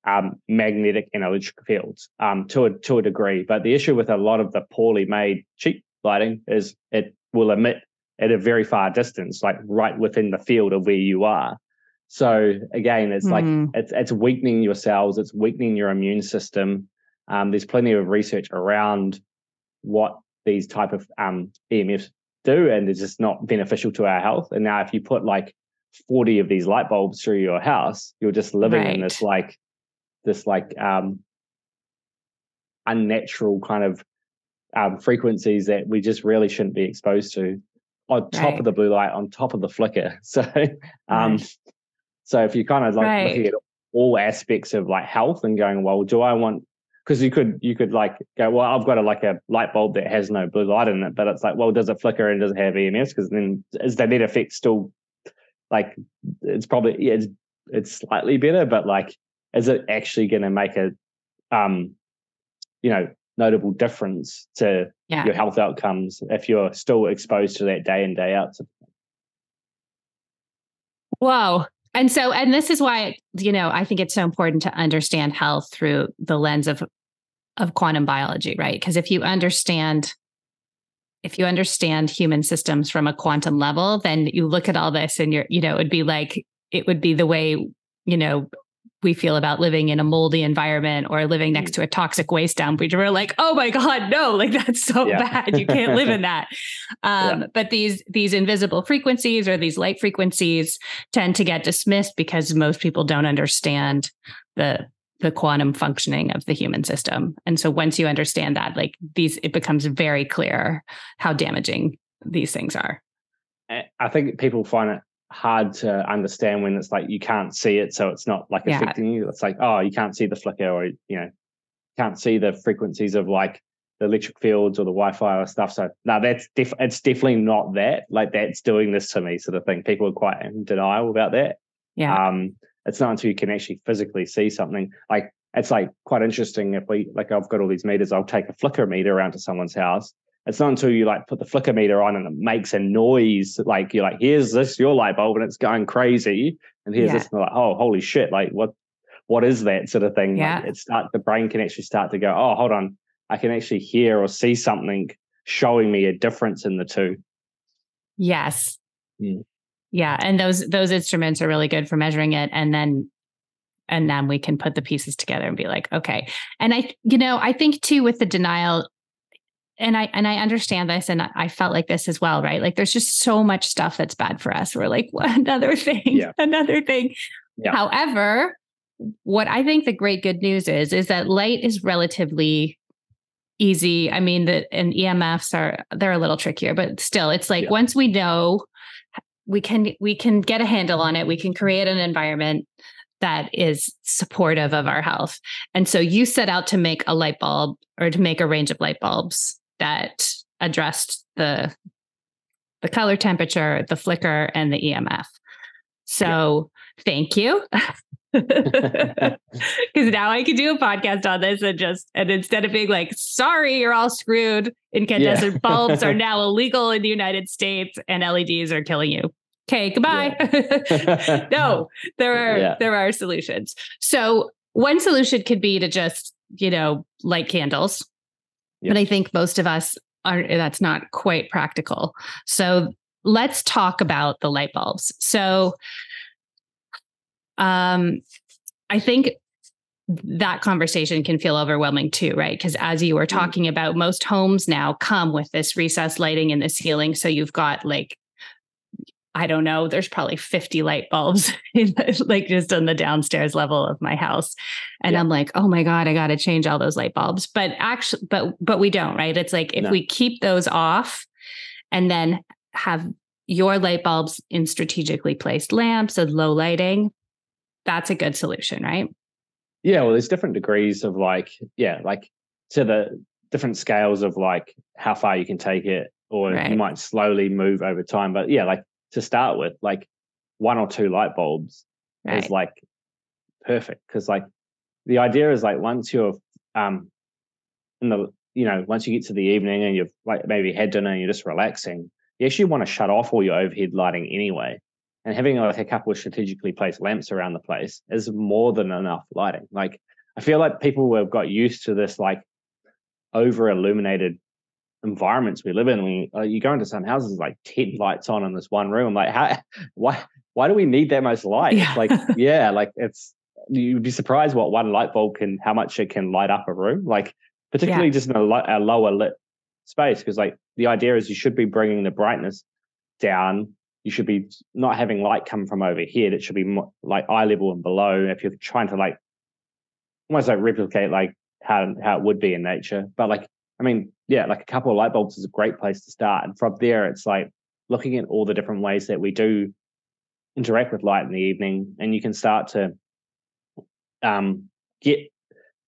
um, magnetic and electric fields um, to a to a degree. But the issue with a lot of the poorly made cheap lighting is it will emit at a very far distance, like right within the field of where you are. So again, it's mm. like hmm. it's it's weakening your cells, it's weakening your immune system. Um, there's plenty of research around what these type of um, EMFs do, and it's just not beneficial to our health. And now, if you put like 40 of these light bulbs through your house, you're just living right. in this like this like um, unnatural kind of um, frequencies that we just really shouldn't be exposed to on top right. of the blue light, on top of the flicker. So, um, right. so if you kind of like right. looking at all aspects of like health and going, well, do I want? Because you could you could like go, well, I've got a like a light bulb that has no blue light in it, but it's like, well, does it flicker and does it have EMFs? Because then is the net effect still like it's probably yeah, it's it's slightly better, but like is it actually going to make a um you know notable difference to yeah. your health outcomes if you're still exposed to that day in day out wow and so and this is why you know i think it's so important to understand health through the lens of of quantum biology right? Because if you understand if you understand human systems from a quantum level then you look at all this and you're you know it'd be like it would be the way you know we feel about living in a moldy environment or living next mm. to a toxic waste dump. We're like, oh my God, no, like that's so yeah. bad. You can't live in that. Um, yeah. But these these invisible frequencies or these light frequencies tend to get dismissed because most people don't understand the the quantum functioning of the human system. And so once you understand that, like these, it becomes very clear how damaging these things are. I think people find it hard to understand when it's like you can't see it, so it's not like yeah. affecting you. It's like, oh, you can't see the flicker, or you know, can't see the frequencies of like the electric fields or the Wi-Fi or stuff. So no, that's def- it's definitely not that. Like that's doing this to me, sort of thing. People are quite in denial about that. Yeah. Um, it's not until you can actually physically see something. Like it's like quite interesting if we like I've got all these meters. I'll take a flicker meter around to someone's house it's not until you like put the flicker meter on and it makes a noise, like you're like, here's this your light bulb and it's going crazy, and here's yeah. this, and like, oh, holy shit, like what, what is that sort of thing? Yeah. Like it start the brain can actually start to go, oh, hold on, I can actually hear or see something showing me a difference in the two. Yes. Mm. Yeah, and those those instruments are really good for measuring it, and then and then we can put the pieces together and be like, okay. And I, you know, I think too with the denial and I and I understand this, and I felt like this as well, right? Like there's just so much stuff that's bad for us. We're like, well, another thing, yeah. another thing. Yeah. However, what I think the great good news is is that light is relatively easy. I mean, the and EMFs are they're a little trickier, but still, it's like yeah. once we know, we can we can get a handle on it. We can create an environment that is supportive of our health. And so you set out to make a light bulb or to make a range of light bulbs that addressed the the color temperature, the flicker, and the EMF. So yeah. thank you. Because now I can do a podcast on this and just and instead of being like, sorry, you're all screwed, incandescent yeah. bulbs are now illegal in the United States and LEDs are killing you. Okay, goodbye. Yeah. no, there are there are solutions. So one solution could be to just, you know, light candles Yep. But I think most of us are, that's not quite practical. So let's talk about the light bulbs. So, um, I think that conversation can feel overwhelming too, right? Because as you were mm-hmm. talking about, most homes now come with this recessed lighting in the ceiling. So you've got like I don't know, there's probably 50 light bulbs like just on the downstairs level of my house. And yeah. I'm like, oh my God, I got to change all those light bulbs. But actually, but but we don't, right? It's like if no. we keep those off and then have your light bulbs in strategically placed lamps and low lighting, that's a good solution, right? Yeah, well, there's different degrees of like, yeah, like to the different scales of like how far you can take it, or right. you might slowly move over time. But yeah, like to start with, like one or two light bulbs right. is like perfect because like the idea is like once you're um in the you know once you get to the evening and you've like maybe had dinner and you're just relaxing, you actually want to shut off all your overhead lighting anyway. and having like a couple of strategically placed lamps around the place is more than enough lighting. Like I feel like people have got used to this like over illuminated environments we live in. We uh, you go into some houses like ten lights on in this one room. Like how why why do we need that much light? Yeah. Like yeah, like it's you'd be surprised what one light bulb can how much it can light up a room. Like particularly yeah. just in a, a lower lit space because like the idea is you should be bringing the brightness down. You should be not having light come from overhead. It should be more, like eye level and below. If you're trying to like almost like replicate like how how it would be in nature, but like I mean, yeah, like a couple of light bulbs is a great place to start. And from there, it's like looking at all the different ways that we do interact with light in the evening, and you can start to um, get,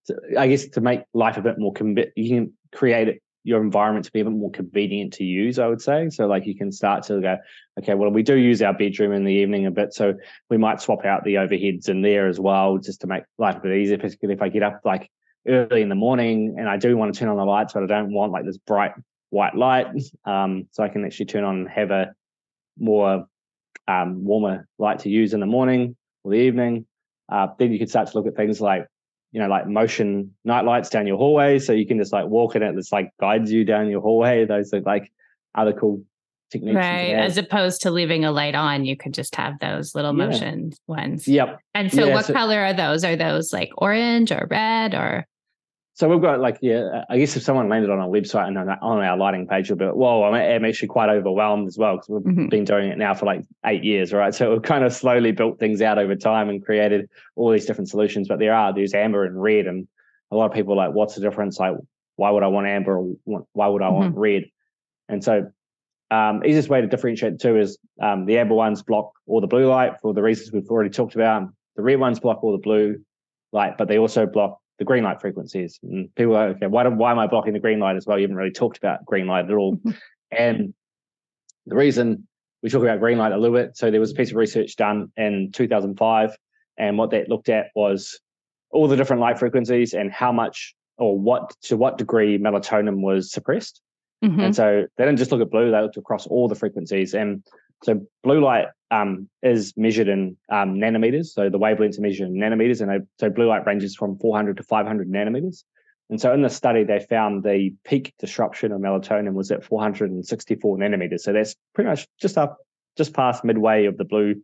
to, I guess, to make life a bit more. Convenient you can create it, your environment to be a bit more convenient to use. I would say so. Like you can start to go, okay, well, we do use our bedroom in the evening a bit, so we might swap out the overheads in there as well, just to make life a bit easier. Particularly if I get up like early in the morning and I do want to turn on the lights, but I don't want like this bright white light. Um, so I can actually turn on and have a more um, warmer light to use in the morning or the evening. Uh, then you can start to look at things like, you know, like motion night lights down your hallway. So you can just like walk in it, this like guides you down your hallway. Those are like other cool techniques. Right. As opposed to leaving a light on, you could just have those little yeah. motion ones. Yep. And so yeah, what so, color are those? Are those like orange or red or? So we've got like, yeah, I guess if someone landed on our website and on our lighting page, you'll be like, whoa, I'm, actually quite overwhelmed as well because we've mm-hmm. been doing it now for like eight years, right? So we've kind of slowly built things out over time and created all these different solutions. But there are, there's amber and red. And a lot of people like, what's the difference? Like, why would I want amber or why would I mm-hmm. want red? And so um, easiest way to differentiate the two is um, the amber ones block all the blue light for the reasons we've already talked about. The red ones block all the blue light, but they also block the green light frequencies. And people are okay, why, do, why am I blocking the green light as well? You haven't really talked about green light at all. And the reason we talk about green light a little bit, so there was a piece of research done in 2005, and what that looked at was all the different light frequencies and how much or what to what degree melatonin was suppressed. Mm-hmm. And so they didn't just look at blue; they looked across all the frequencies. And so blue light um, is measured in um, nanometers. So the wavelengths are measured in nanometers, and they, so blue light ranges from 400 to 500 nanometers. And so in the study, they found the peak disruption of melatonin was at 464 nanometers. So that's pretty much just up, just past midway of the blue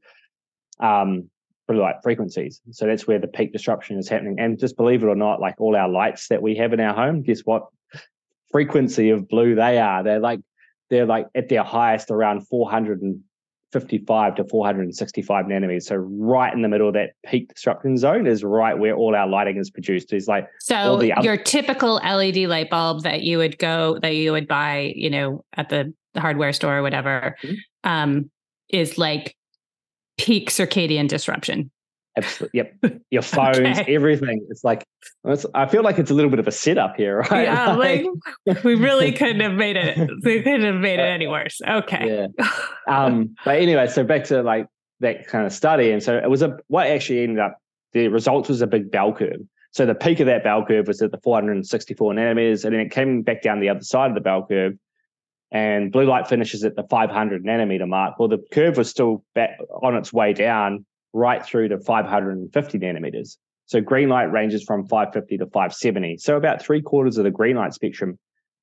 um, blue light frequencies. So that's where the peak disruption is happening. And just believe it or not, like all our lights that we have in our home, guess what frequency of blue they are? They're like they're like at their highest around 455 to 465 nanometers. So right in the middle of that peak disruption zone is right where all our lighting is produced. Is like so your typical LED light bulb that you would go that you would buy, you know, at the, the hardware store or whatever, mm-hmm. um, is like peak circadian disruption. Absolutely. Yep. Your phones, okay. everything. It's like it's, I feel like it's a little bit of a setup here, right? Yeah, like, like we really couldn't have made it. We couldn't have made it any worse. Okay. Yeah. Um. But anyway, so back to like that kind of study, and so it was a what actually ended up. The results was a big bell curve. So the peak of that bell curve was at the 464 nanometers, and then it came back down the other side of the bell curve, and blue light finishes at the 500 nanometer mark. Well, the curve was still back on its way down right through to 550 nanometers. So green light ranges from 550 to 570. So about three quarters of the green light spectrum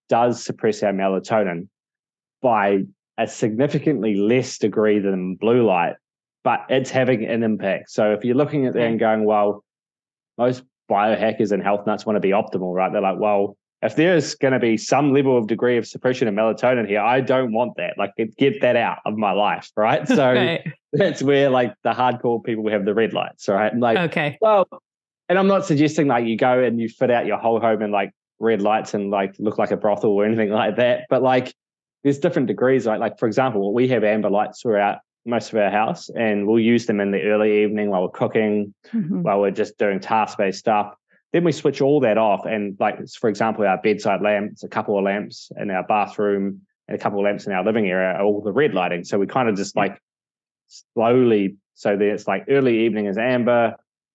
does suppress our melatonin by a significantly less degree than blue light, but it's having an impact. So if you're looking at that and going, well, most biohackers and health nuts want to be optimal, right? They're like, well, if there's going to be some level of degree of suppression of melatonin here, I don't want that. Like, get that out of my life, right? So right. that's where like the hardcore people have the red lights, right? And like, okay, well, and I'm not suggesting like you go and you fit out your whole home in like red lights and like look like a brothel or anything like that, but like there's different degrees. Right? Like for example, we have amber lights throughout most of our house, and we'll use them in the early evening while we're cooking, mm-hmm. while we're just doing task based stuff then we switch all that off. And like, for example, our bedside lamps, a couple of lamps in our bathroom and a couple of lamps in our living area are all the red lighting. So we kind of just like slowly, so that it's like early evening is amber,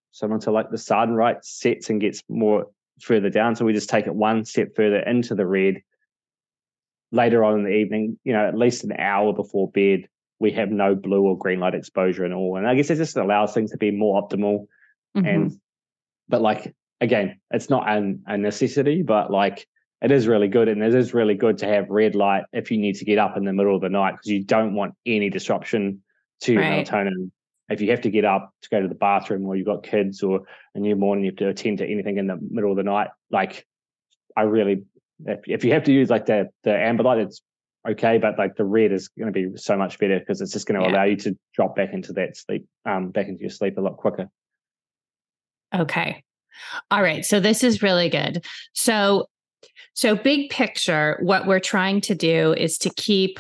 so until like the sun right sets and gets more further down. So we just take it one step further into the red. Later on in the evening, you know, at least an hour before bed, we have no blue or green light exposure at all. And I guess it just allows things to be more optimal. Mm-hmm. And but like again, it's not an, a necessity, but like it is really good. And it is really good to have red light if you need to get up in the middle of the night because you don't want any disruption to your right. melatonin. If you have to get up to go to the bathroom or you've got kids or a new morning, you have to attend to anything in the middle of the night, like I really, if, if you have to use like the, the amber light, it's okay. But like the red is going to be so much better because it's just going to yeah. allow you to drop back into that sleep, um, back into your sleep a lot quicker. Okay. All right. So this is really good. So so big picture, what we're trying to do is to keep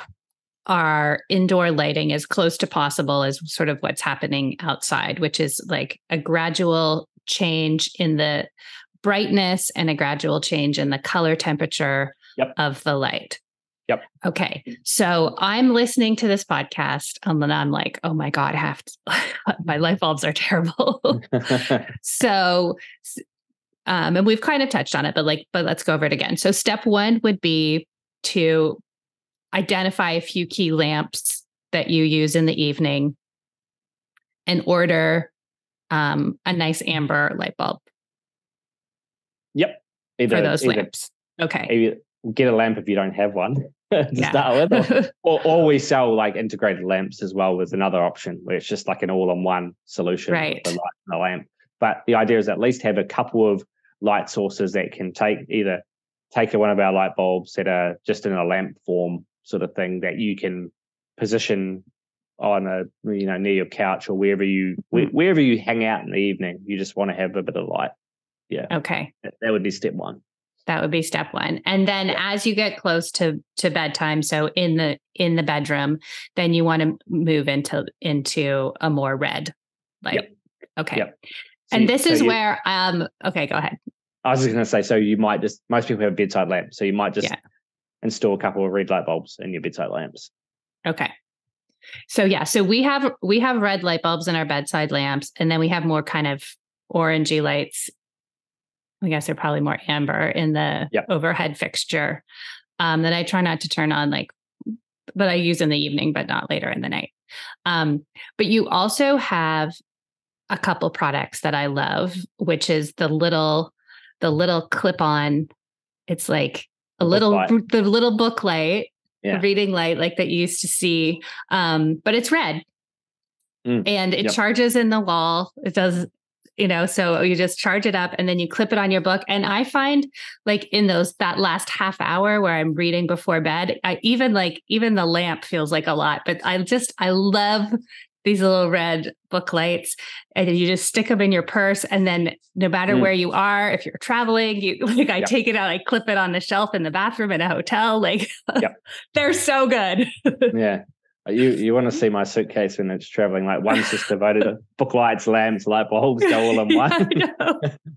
our indoor lighting as close to possible as sort of what's happening outside, which is like a gradual change in the brightness and a gradual change in the color temperature yep. of the light. Yep. Okay. So I'm listening to this podcast and then I'm like, oh my God, I have to, my light bulbs are terrible. so, um, and we've kind of touched on it, but like, but let's go over it again. So step one would be to identify a few key lamps that you use in the evening and order um, a nice amber light bulb. Yep. Either, for those either, lamps. Okay. Get a lamp if you don't have one to yeah. start with. Or, or, we sell like integrated lamps as well with another option where it's just like an all-in-one solution right. the light and the lamp. But the idea is at least have a couple of light sources that can take either take one of our light bulbs that are just in a lamp form sort of thing that you can position on a you know near your couch or wherever you mm. wherever you hang out in the evening you just want to have a bit of light yeah okay that, that would be step one that would be step one and then yeah. as you get close to to bedtime so in the in the bedroom then you want to move into into a more red light yep. okay yep. So and this so is you, where um okay go ahead i was just going to say so you might just most people have bedside lamps so you might just yeah. install a couple of red light bulbs in your bedside lamps okay so yeah so we have we have red light bulbs in our bedside lamps and then we have more kind of orangey lights I guess they're probably more amber in the yep. overhead fixture um, that I try not to turn on, like, but I use in the evening, but not later in the night. Um, but you also have a couple products that I love, which is the little, the little clip on. It's like a little, the little book light, yeah. reading light, like that you used to see, um, but it's red. Mm. And it yep. charges in the wall. It does you know so you just charge it up and then you clip it on your book and i find like in those that last half hour where i'm reading before bed i even like even the lamp feels like a lot but i just i love these little red book lights and you just stick them in your purse and then no matter mm. where you are if you're traveling you like i yep. take it out i clip it on the shelf in the bathroom in a hotel like yep. they're so good yeah you you want to see my suitcase when it's traveling? Like one's just devoted to book lights, lamps, light bulbs, go all in one,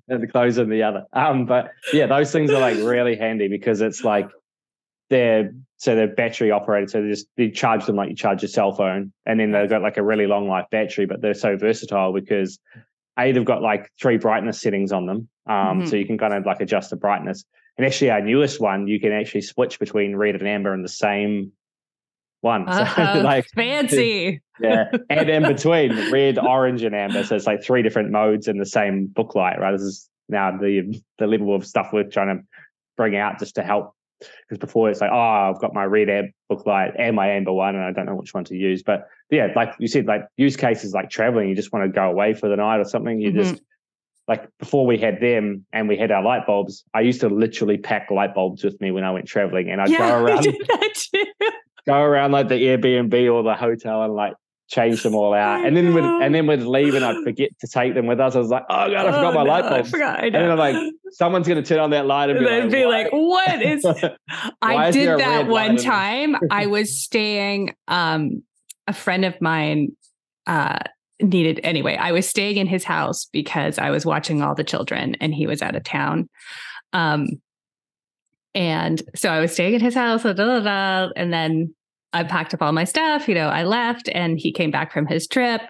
and the clothes in the other. Um, but yeah, those things are like really handy because it's like they're so they're battery operated. So they just you charge them like you charge your cell phone, and then they've got like a really long life battery. But they're so versatile because a they've got like three brightness settings on them, um, mm-hmm. so you can kind of like adjust the brightness. And actually, our newest one, you can actually switch between red and amber in the same one. Uh, like fancy. Yeah. And in between red, orange, and amber. So it's like three different modes in the same book light, right? This is now the the level of stuff we're trying to bring out just to help. Because before it's like, oh, I've got my red amp book light and my amber one, and I don't know which one to use. But yeah, like you said, like use cases like traveling, you just want to go away for the night or something. You mm-hmm. just like before we had them and we had our light bulbs, I used to literally pack light bulbs with me when I went traveling, and I'd yeah, go around go around like the Airbnb or the hotel and like change them all out. And then we'd and then leave and I'd forget to take them with us. I was like, oh god, I forgot oh, my no, light bulb. I forgot. I and then I'm like, someone's gonna turn on that light and, and be, like, be like, what is I did that one time. I was staying, um, a friend of mine uh needed anyway. I was staying in his house because I was watching all the children and he was out of town. Um and so I was staying at his house, blah, blah, blah, and then I packed up all my stuff. You know, I left and he came back from his trip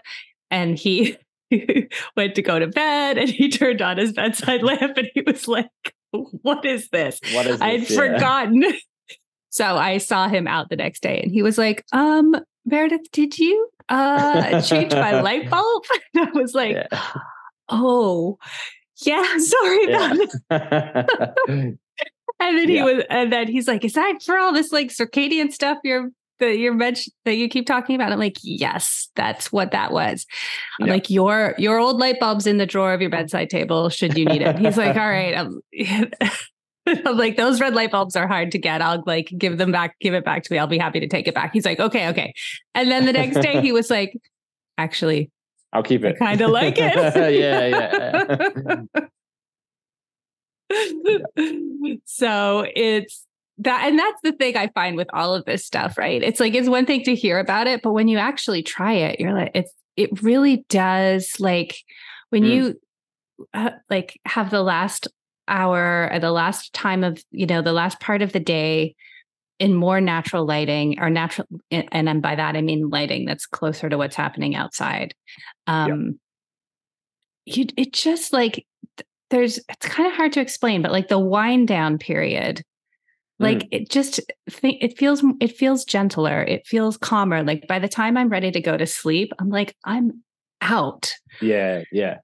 and he went to go to bed and he turned on his bedside lamp and he was like, What is this? What is this? I'd yeah. forgotten. so I saw him out the next day and he was like, Um, Meredith, did you uh change my light bulb? And I was like, yeah. oh, yeah, sorry about yeah. And then he was, and then he's like, is that for all this like circadian stuff you're that you're mentioned that you keep talking about? I'm like, yes, that's what that was. I'm like, your your old light bulb's in the drawer of your bedside table. Should you need it? He's like, all right. I'm, I'm like, those red light bulbs are hard to get. I'll like give them back, give it back to me. I'll be happy to take it back. He's like, okay, okay. And then the next day he was like, actually, I'll keep it. Kind of like it. yeah, yeah. so it's that and that's the thing I find with all of this stuff, right? It's like it's one thing to hear about it, but when you actually try it, you're like it's it really does like when mm. you uh, like have the last hour or the last time of you know the last part of the day in more natural lighting or natural and then by that i mean lighting that's closer to what's happening outside um yep. you it just like there's it's kind of hard to explain but like the wind down period like mm. it just it feels it feels gentler it feels calmer like by the time i'm ready to go to sleep i'm like i'm out yeah yeah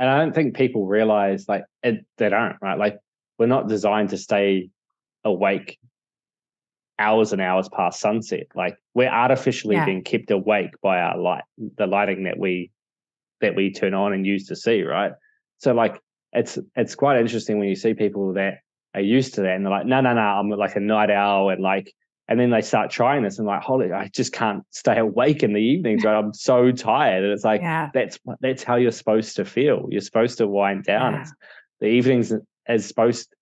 and I don't think people realize like it, they don't right. Like we're not designed to stay awake hours and hours past sunset. Like we're artificially yeah. being kept awake by our light, the lighting that we that we turn on and use to see. Right. So like it's it's quite interesting when you see people that are used to that and they're like, no, no, no, I'm like a night owl and like and then they start trying this and like, holy, I just can't stay awake in the evenings. Right? I'm so tired. And it's like yeah. that's that's how you're supposed to feel. You're supposed to wind down. Yeah. The evenings is supposed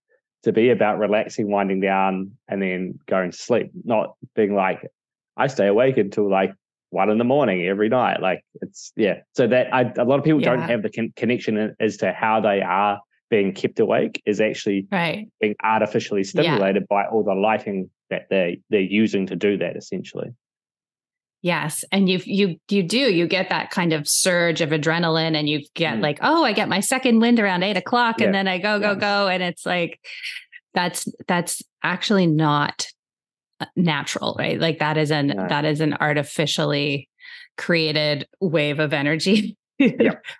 to be about relaxing, winding down, and then going to sleep, not being like, I stay awake until like one in the morning every night. Like it's yeah. So that I, a lot of people yeah. don't have the con- connection as to how they are being kept awake is actually right. being artificially stimulated yeah. by all the lighting that they they're using to do that essentially. Yes, and you you you do you get that kind of surge of adrenaline, and you get mm. like, oh, I get my second wind around eight o'clock, yeah. and then I go go go, and it's like that's that's actually not natural, right? Like that is an that is an artificially created wave of energy. yep.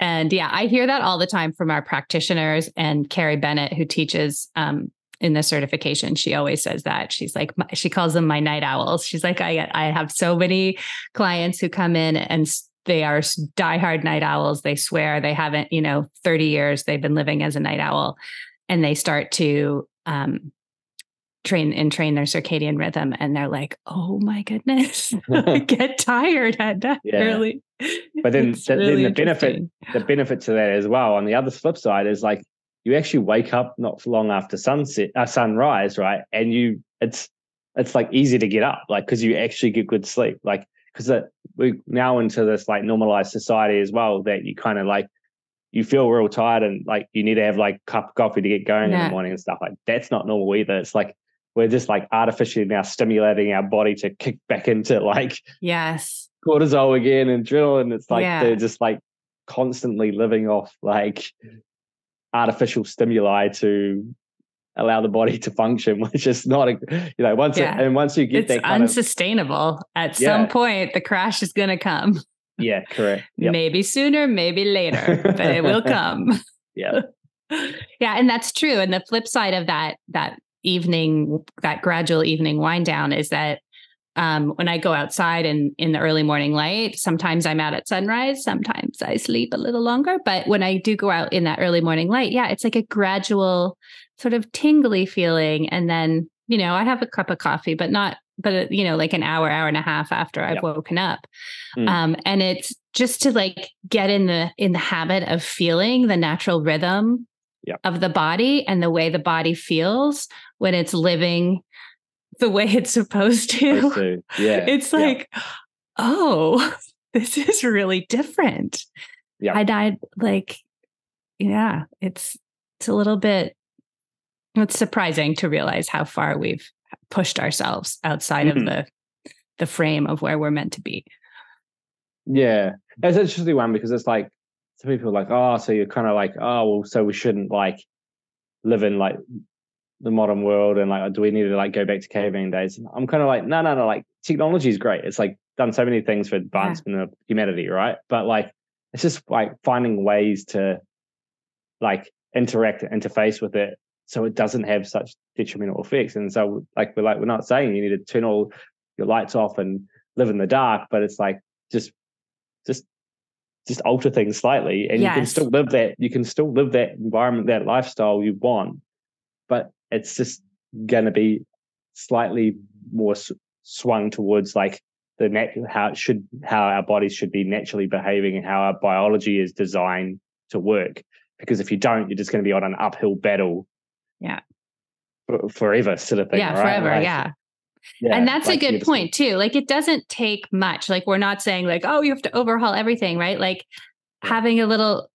And yeah, I hear that all the time from our practitioners and Carrie Bennett, who teaches um, in the certification. She always says that. She's like she calls them my night owls. She's like i i have so many clients who come in and they are diehard night owls. They swear. They haven't you know 30 years they've been living as a night owl. And they start to um, train and train their circadian rhythm and they're like oh my goodness i get tired at that yeah. early but then, the, really then the benefit the benefit to that as well on the other flip side is like you actually wake up not long after sunset, uh, sunrise, right? And you, it's it's like easy to get up, like because you actually get good sleep, like because we're now into this like normalized society as well that you kind of like you feel real tired and like you need to have like cup of coffee to get going yeah. in the morning and stuff like that's not normal either. It's like we're just like artificially now stimulating our body to kick back into like yes cortisol again and adrenaline. It's like yeah. they're just like constantly living off like artificial stimuli to allow the body to function, which is not a you know once yeah. it, and once you get it's that unsustainable. Of, At yeah. some point, the crash is going to come. Yeah, correct. Yep. Maybe sooner, maybe later, but it will come. yeah, yeah, and that's true. And the flip side of that that evening, that gradual evening wind down, is that um, when I go outside and in the early morning light, sometimes I'm out at sunrise, sometimes I sleep a little longer. But when I do go out in that early morning light, yeah, it's like a gradual sort of tingly feeling. And then, you know, I have a cup of coffee, but not, but, uh, you know, like an hour, hour and a half after I've yep. woken up. Mm. Um, and it's just to like get in the, in the habit of feeling the natural rhythm yep. of the body and the way the body feels when it's living the way it's supposed to. Yeah. It's like, yeah. oh, this is really different. Yeah. I died like, yeah, it's it's a little bit it's surprising to realize how far we've pushed ourselves outside mm-hmm. of the the frame of where we're meant to be. Yeah. It's an interesting one because it's like some people are like, oh, so you're kind of like, oh, well, so we shouldn't like live in like the modern world and like do we need to like go back to caveman days i'm kind of like no no no like technology is great it's like done so many things for advancement yeah. of humanity, right? But like it's just like finding ways to like interact interface with it so it doesn't have such detrimental effects. And so like we're like we're not saying you need to turn all your lights off and live in the dark, but it's like just just just alter things slightly and yes. you can still live that you can still live that environment that lifestyle you want but it's just going to be slightly more swung towards like the net how it should how our bodies should be naturally behaving and how our biology is designed to work because if you don't you're just going to be on an uphill battle yeah forever sort of thing yeah right? forever like, yeah yeah, and that's like a good point too. Like it doesn't take much. Like we're not saying like, oh, you have to overhaul everything, right? Like having a little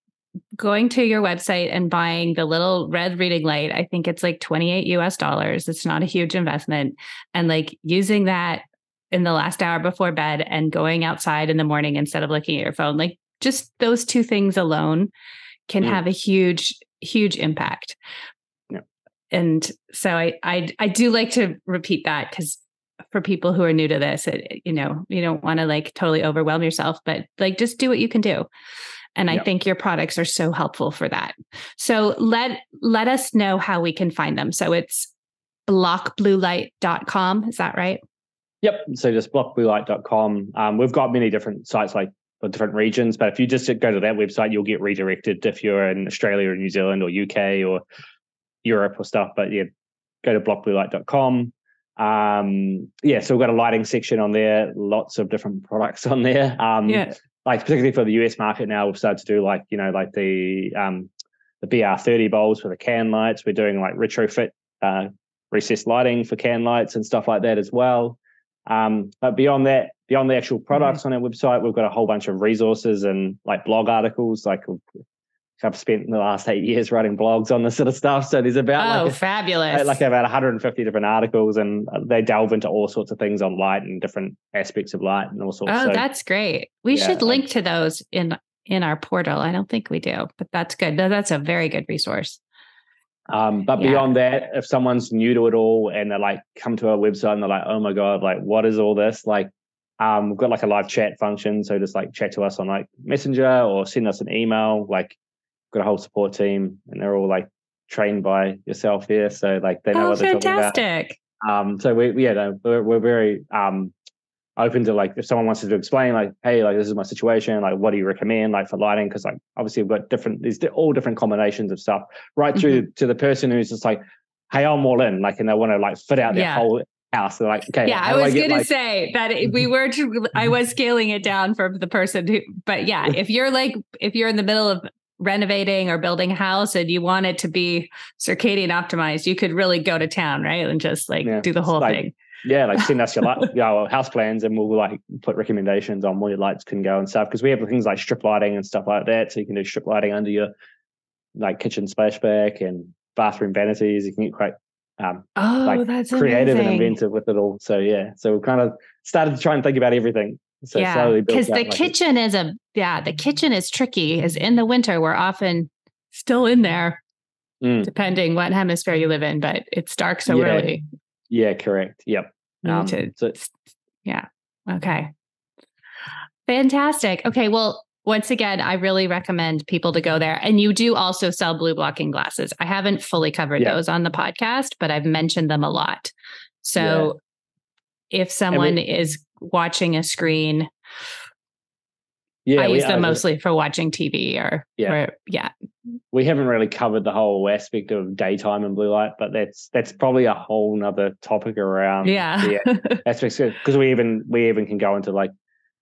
going to your website and buying the little red reading light, I think it's like 28 US dollars. It's not a huge investment. And like using that in the last hour before bed and going outside in the morning instead of looking at your phone, like just those two things alone can hmm. have a huge, huge impact and so I, I I do like to repeat that because for people who are new to this, it, you know, you don't want to like totally overwhelm yourself, but like just do what you can do. And yep. I think your products are so helpful for that. So let let us know how we can find them. So it's blockbluelight.com. Is that right? Yep. So just blockbluelight.com. Um, we've got many different sites like for different regions, but if you just go to that website, you'll get redirected if you're in Australia or New Zealand or UK or Europe or stuff. But yeah, go to blockbluelight.com. Um, yeah, so we've got a lighting section on there, lots of different products on there. Um, yeah. Like particularly for the US market now, we've started to do like, you know, like the um, the BR30 bulbs for the can lights. We're doing like retrofit uh, recessed lighting for can lights and stuff like that as well. Um, but beyond that, beyond the actual products mm-hmm. on our website, we've got a whole bunch of resources and like blog articles. Like I've spent the last eight years writing blogs on this sort of stuff. So there's about oh, like a, fabulous, like about 150 different articles, and they delve into all sorts of things on light and different aspects of light and all sorts. Oh, so, that's great. We yeah, should link to those in in our portal. I don't think we do, but that's good. That's a very good resource. Um, but yeah. beyond that, if someone's new to it all and they're like come to our website and they're like, oh my god, like what is all this? Like um, we've got like a live chat function, so just like chat to us on like Messenger or send us an email. Like got a whole support team, and they're all like trained by yourself here, so like they know oh, what they're fantastic. talking about. Um, so we yeah, no, we're, we're very um open to like if someone wants to explain like hey like this is my situation like what do you recommend like for lighting because like obviously we've got different there's all different combinations of stuff right through mm-hmm. to the person who's just like hey i'm all in like and they want to like fit out their yeah. whole house they're like okay yeah i was I gonna like- say that we were to i was scaling it down for the person who but yeah if you're like if you're in the middle of renovating or building a house and you want it to be circadian optimized, you could really go to town, right? And just like yeah. do the whole like, thing. Yeah, like send us your, light, your house plans and we'll like put recommendations on where your lights can go and stuff. Because we have things like strip lighting and stuff like that. So you can do strip lighting under your like kitchen splashback and bathroom vanities. You can get quite um, oh, like that's creative amazing. and inventive with it all. So yeah, so we've kind of started to try and think about everything. So yeah, because the like kitchen it. is a yeah, the kitchen is tricky. Is in the winter we're often still in there, mm. depending what hemisphere you live in, but it's dark so yeah. early. Yeah, correct. Yep. Um, to, so, yeah. Okay. Fantastic. Okay. Well, once again, I really recommend people to go there. And you do also sell blue blocking glasses. I haven't fully covered yeah. those on the podcast, but I've mentioned them a lot. So yeah. if someone we, is watching a screen. Yeah, I use them mostly for watching TV or yeah. Or, yeah. We haven't really covered the whole aspect of daytime and blue light, but that's that's probably a whole nother topic around yeah the aspects because we even we even can go into like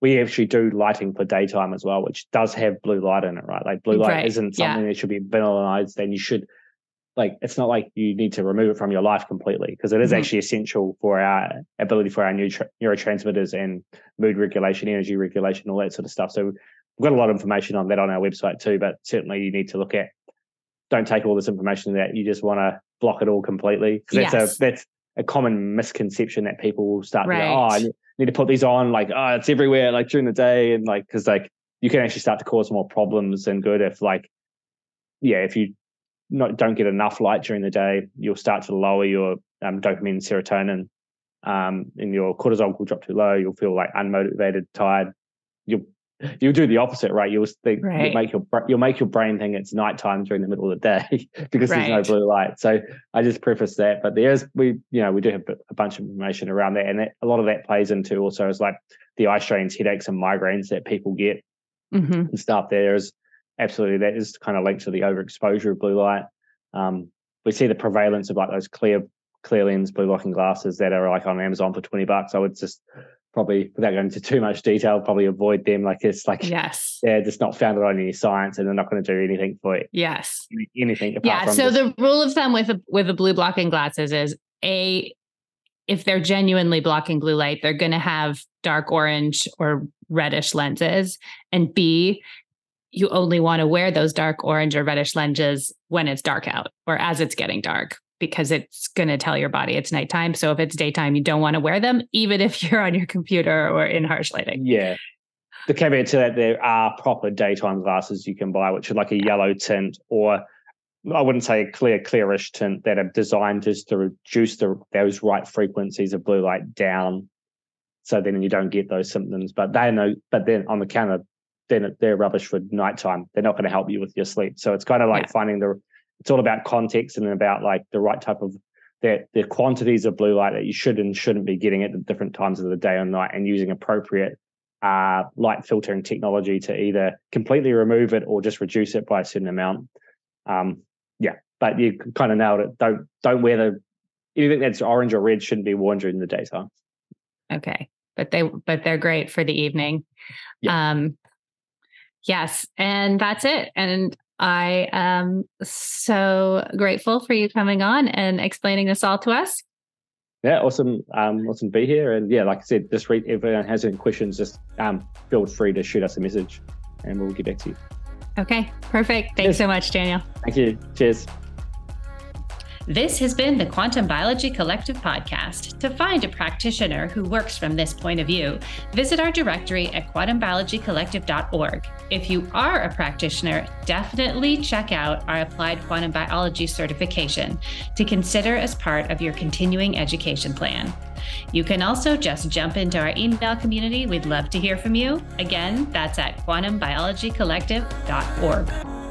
we actually do lighting for daytime as well, which does have blue light in it, right? Like blue light right. isn't something yeah. that should be villainized, then you should like it's not like you need to remove it from your life completely because it is mm-hmm. actually essential for our ability for our neuro- neurotransmitters and mood regulation, energy regulation, all that sort of stuff. So we've got a lot of information on that on our website too, but certainly you need to look at don't take all this information that you just want to block it all completely because yes. that's a that's a common misconception that people will start right. to go, oh I need to put these on like oh it's everywhere like during the day and like because like you can actually start to cause more problems than good if like yeah if you not don't get enough light during the day, you'll start to lower your um, dopamine, serotonin um, and your cortisol will drop too low. You'll feel like unmotivated, tired. You'll you'll do the opposite, right? You'll think right. you'll make your you'll make your brain think it's nighttime during the middle of the day because right. there's no blue light. So I just preface that, but there's we you know we do have a bunch of information around that, and that, a lot of that plays into also is like the eye strains, headaches, and migraines that people get mm-hmm. and stuff. There is absolutely that is kind of linked to the overexposure of blue light. Um, we see the prevalence of like those clear clear lens blue blocking glasses that are like on Amazon for 20 bucks. I would just probably without going into too much detail, probably avoid them. Like it's like yes, they're just not founded on any science, and they're not going to do anything for it. Yes, anything. yeah. so the rule of thumb with a, with the blue blocking glasses is a if they're genuinely blocking blue light, they're going to have dark orange or reddish lenses, and B, you only want to wear those dark orange or reddish lenses when it's dark out or as it's getting dark because it's going to tell your body it's nighttime. So if it's daytime, you don't want to wear them, even if you're on your computer or in harsh lighting. Yeah. The caveat to that, there are proper daytime glasses you can buy, which are like a yellow tint or I wouldn't say a clear, clearish tint that are designed just to reduce the, those right frequencies of blue light down. So then you don't get those symptoms. But they know, but then on the counter, then they're rubbish for nighttime. They're not going to help you with your sleep. So it's kind of like yeah. finding the it's all about context and about like the right type of the, the quantities of blue light that you should and shouldn't be getting at the different times of the day or night and using appropriate uh, light filtering technology to either completely remove it or just reduce it by a certain amount. Um, yeah, but you kind of nailed it. Don't don't wear the anything that's orange or red shouldn't be worn during the daytime. Okay, but they but they're great for the evening. Yeah. Um, yes, and that's it. And I am so grateful for you coming on and explaining this all to us. Yeah, awesome. Um, awesome to be here. And yeah, like I said, just read if anyone has any questions, just um, feel free to shoot us a message and we'll get back to you. Okay, perfect. Thanks Cheers. so much, Daniel. Thank you. Cheers. This has been the Quantum Biology Collective podcast. To find a practitioner who works from this point of view, visit our directory at quantumbiologycollective.org. If you are a practitioner, definitely check out our Applied Quantum Biology certification to consider as part of your continuing education plan. You can also just jump into our email community. We'd love to hear from you. Again, that's at quantumbiologycollective.org.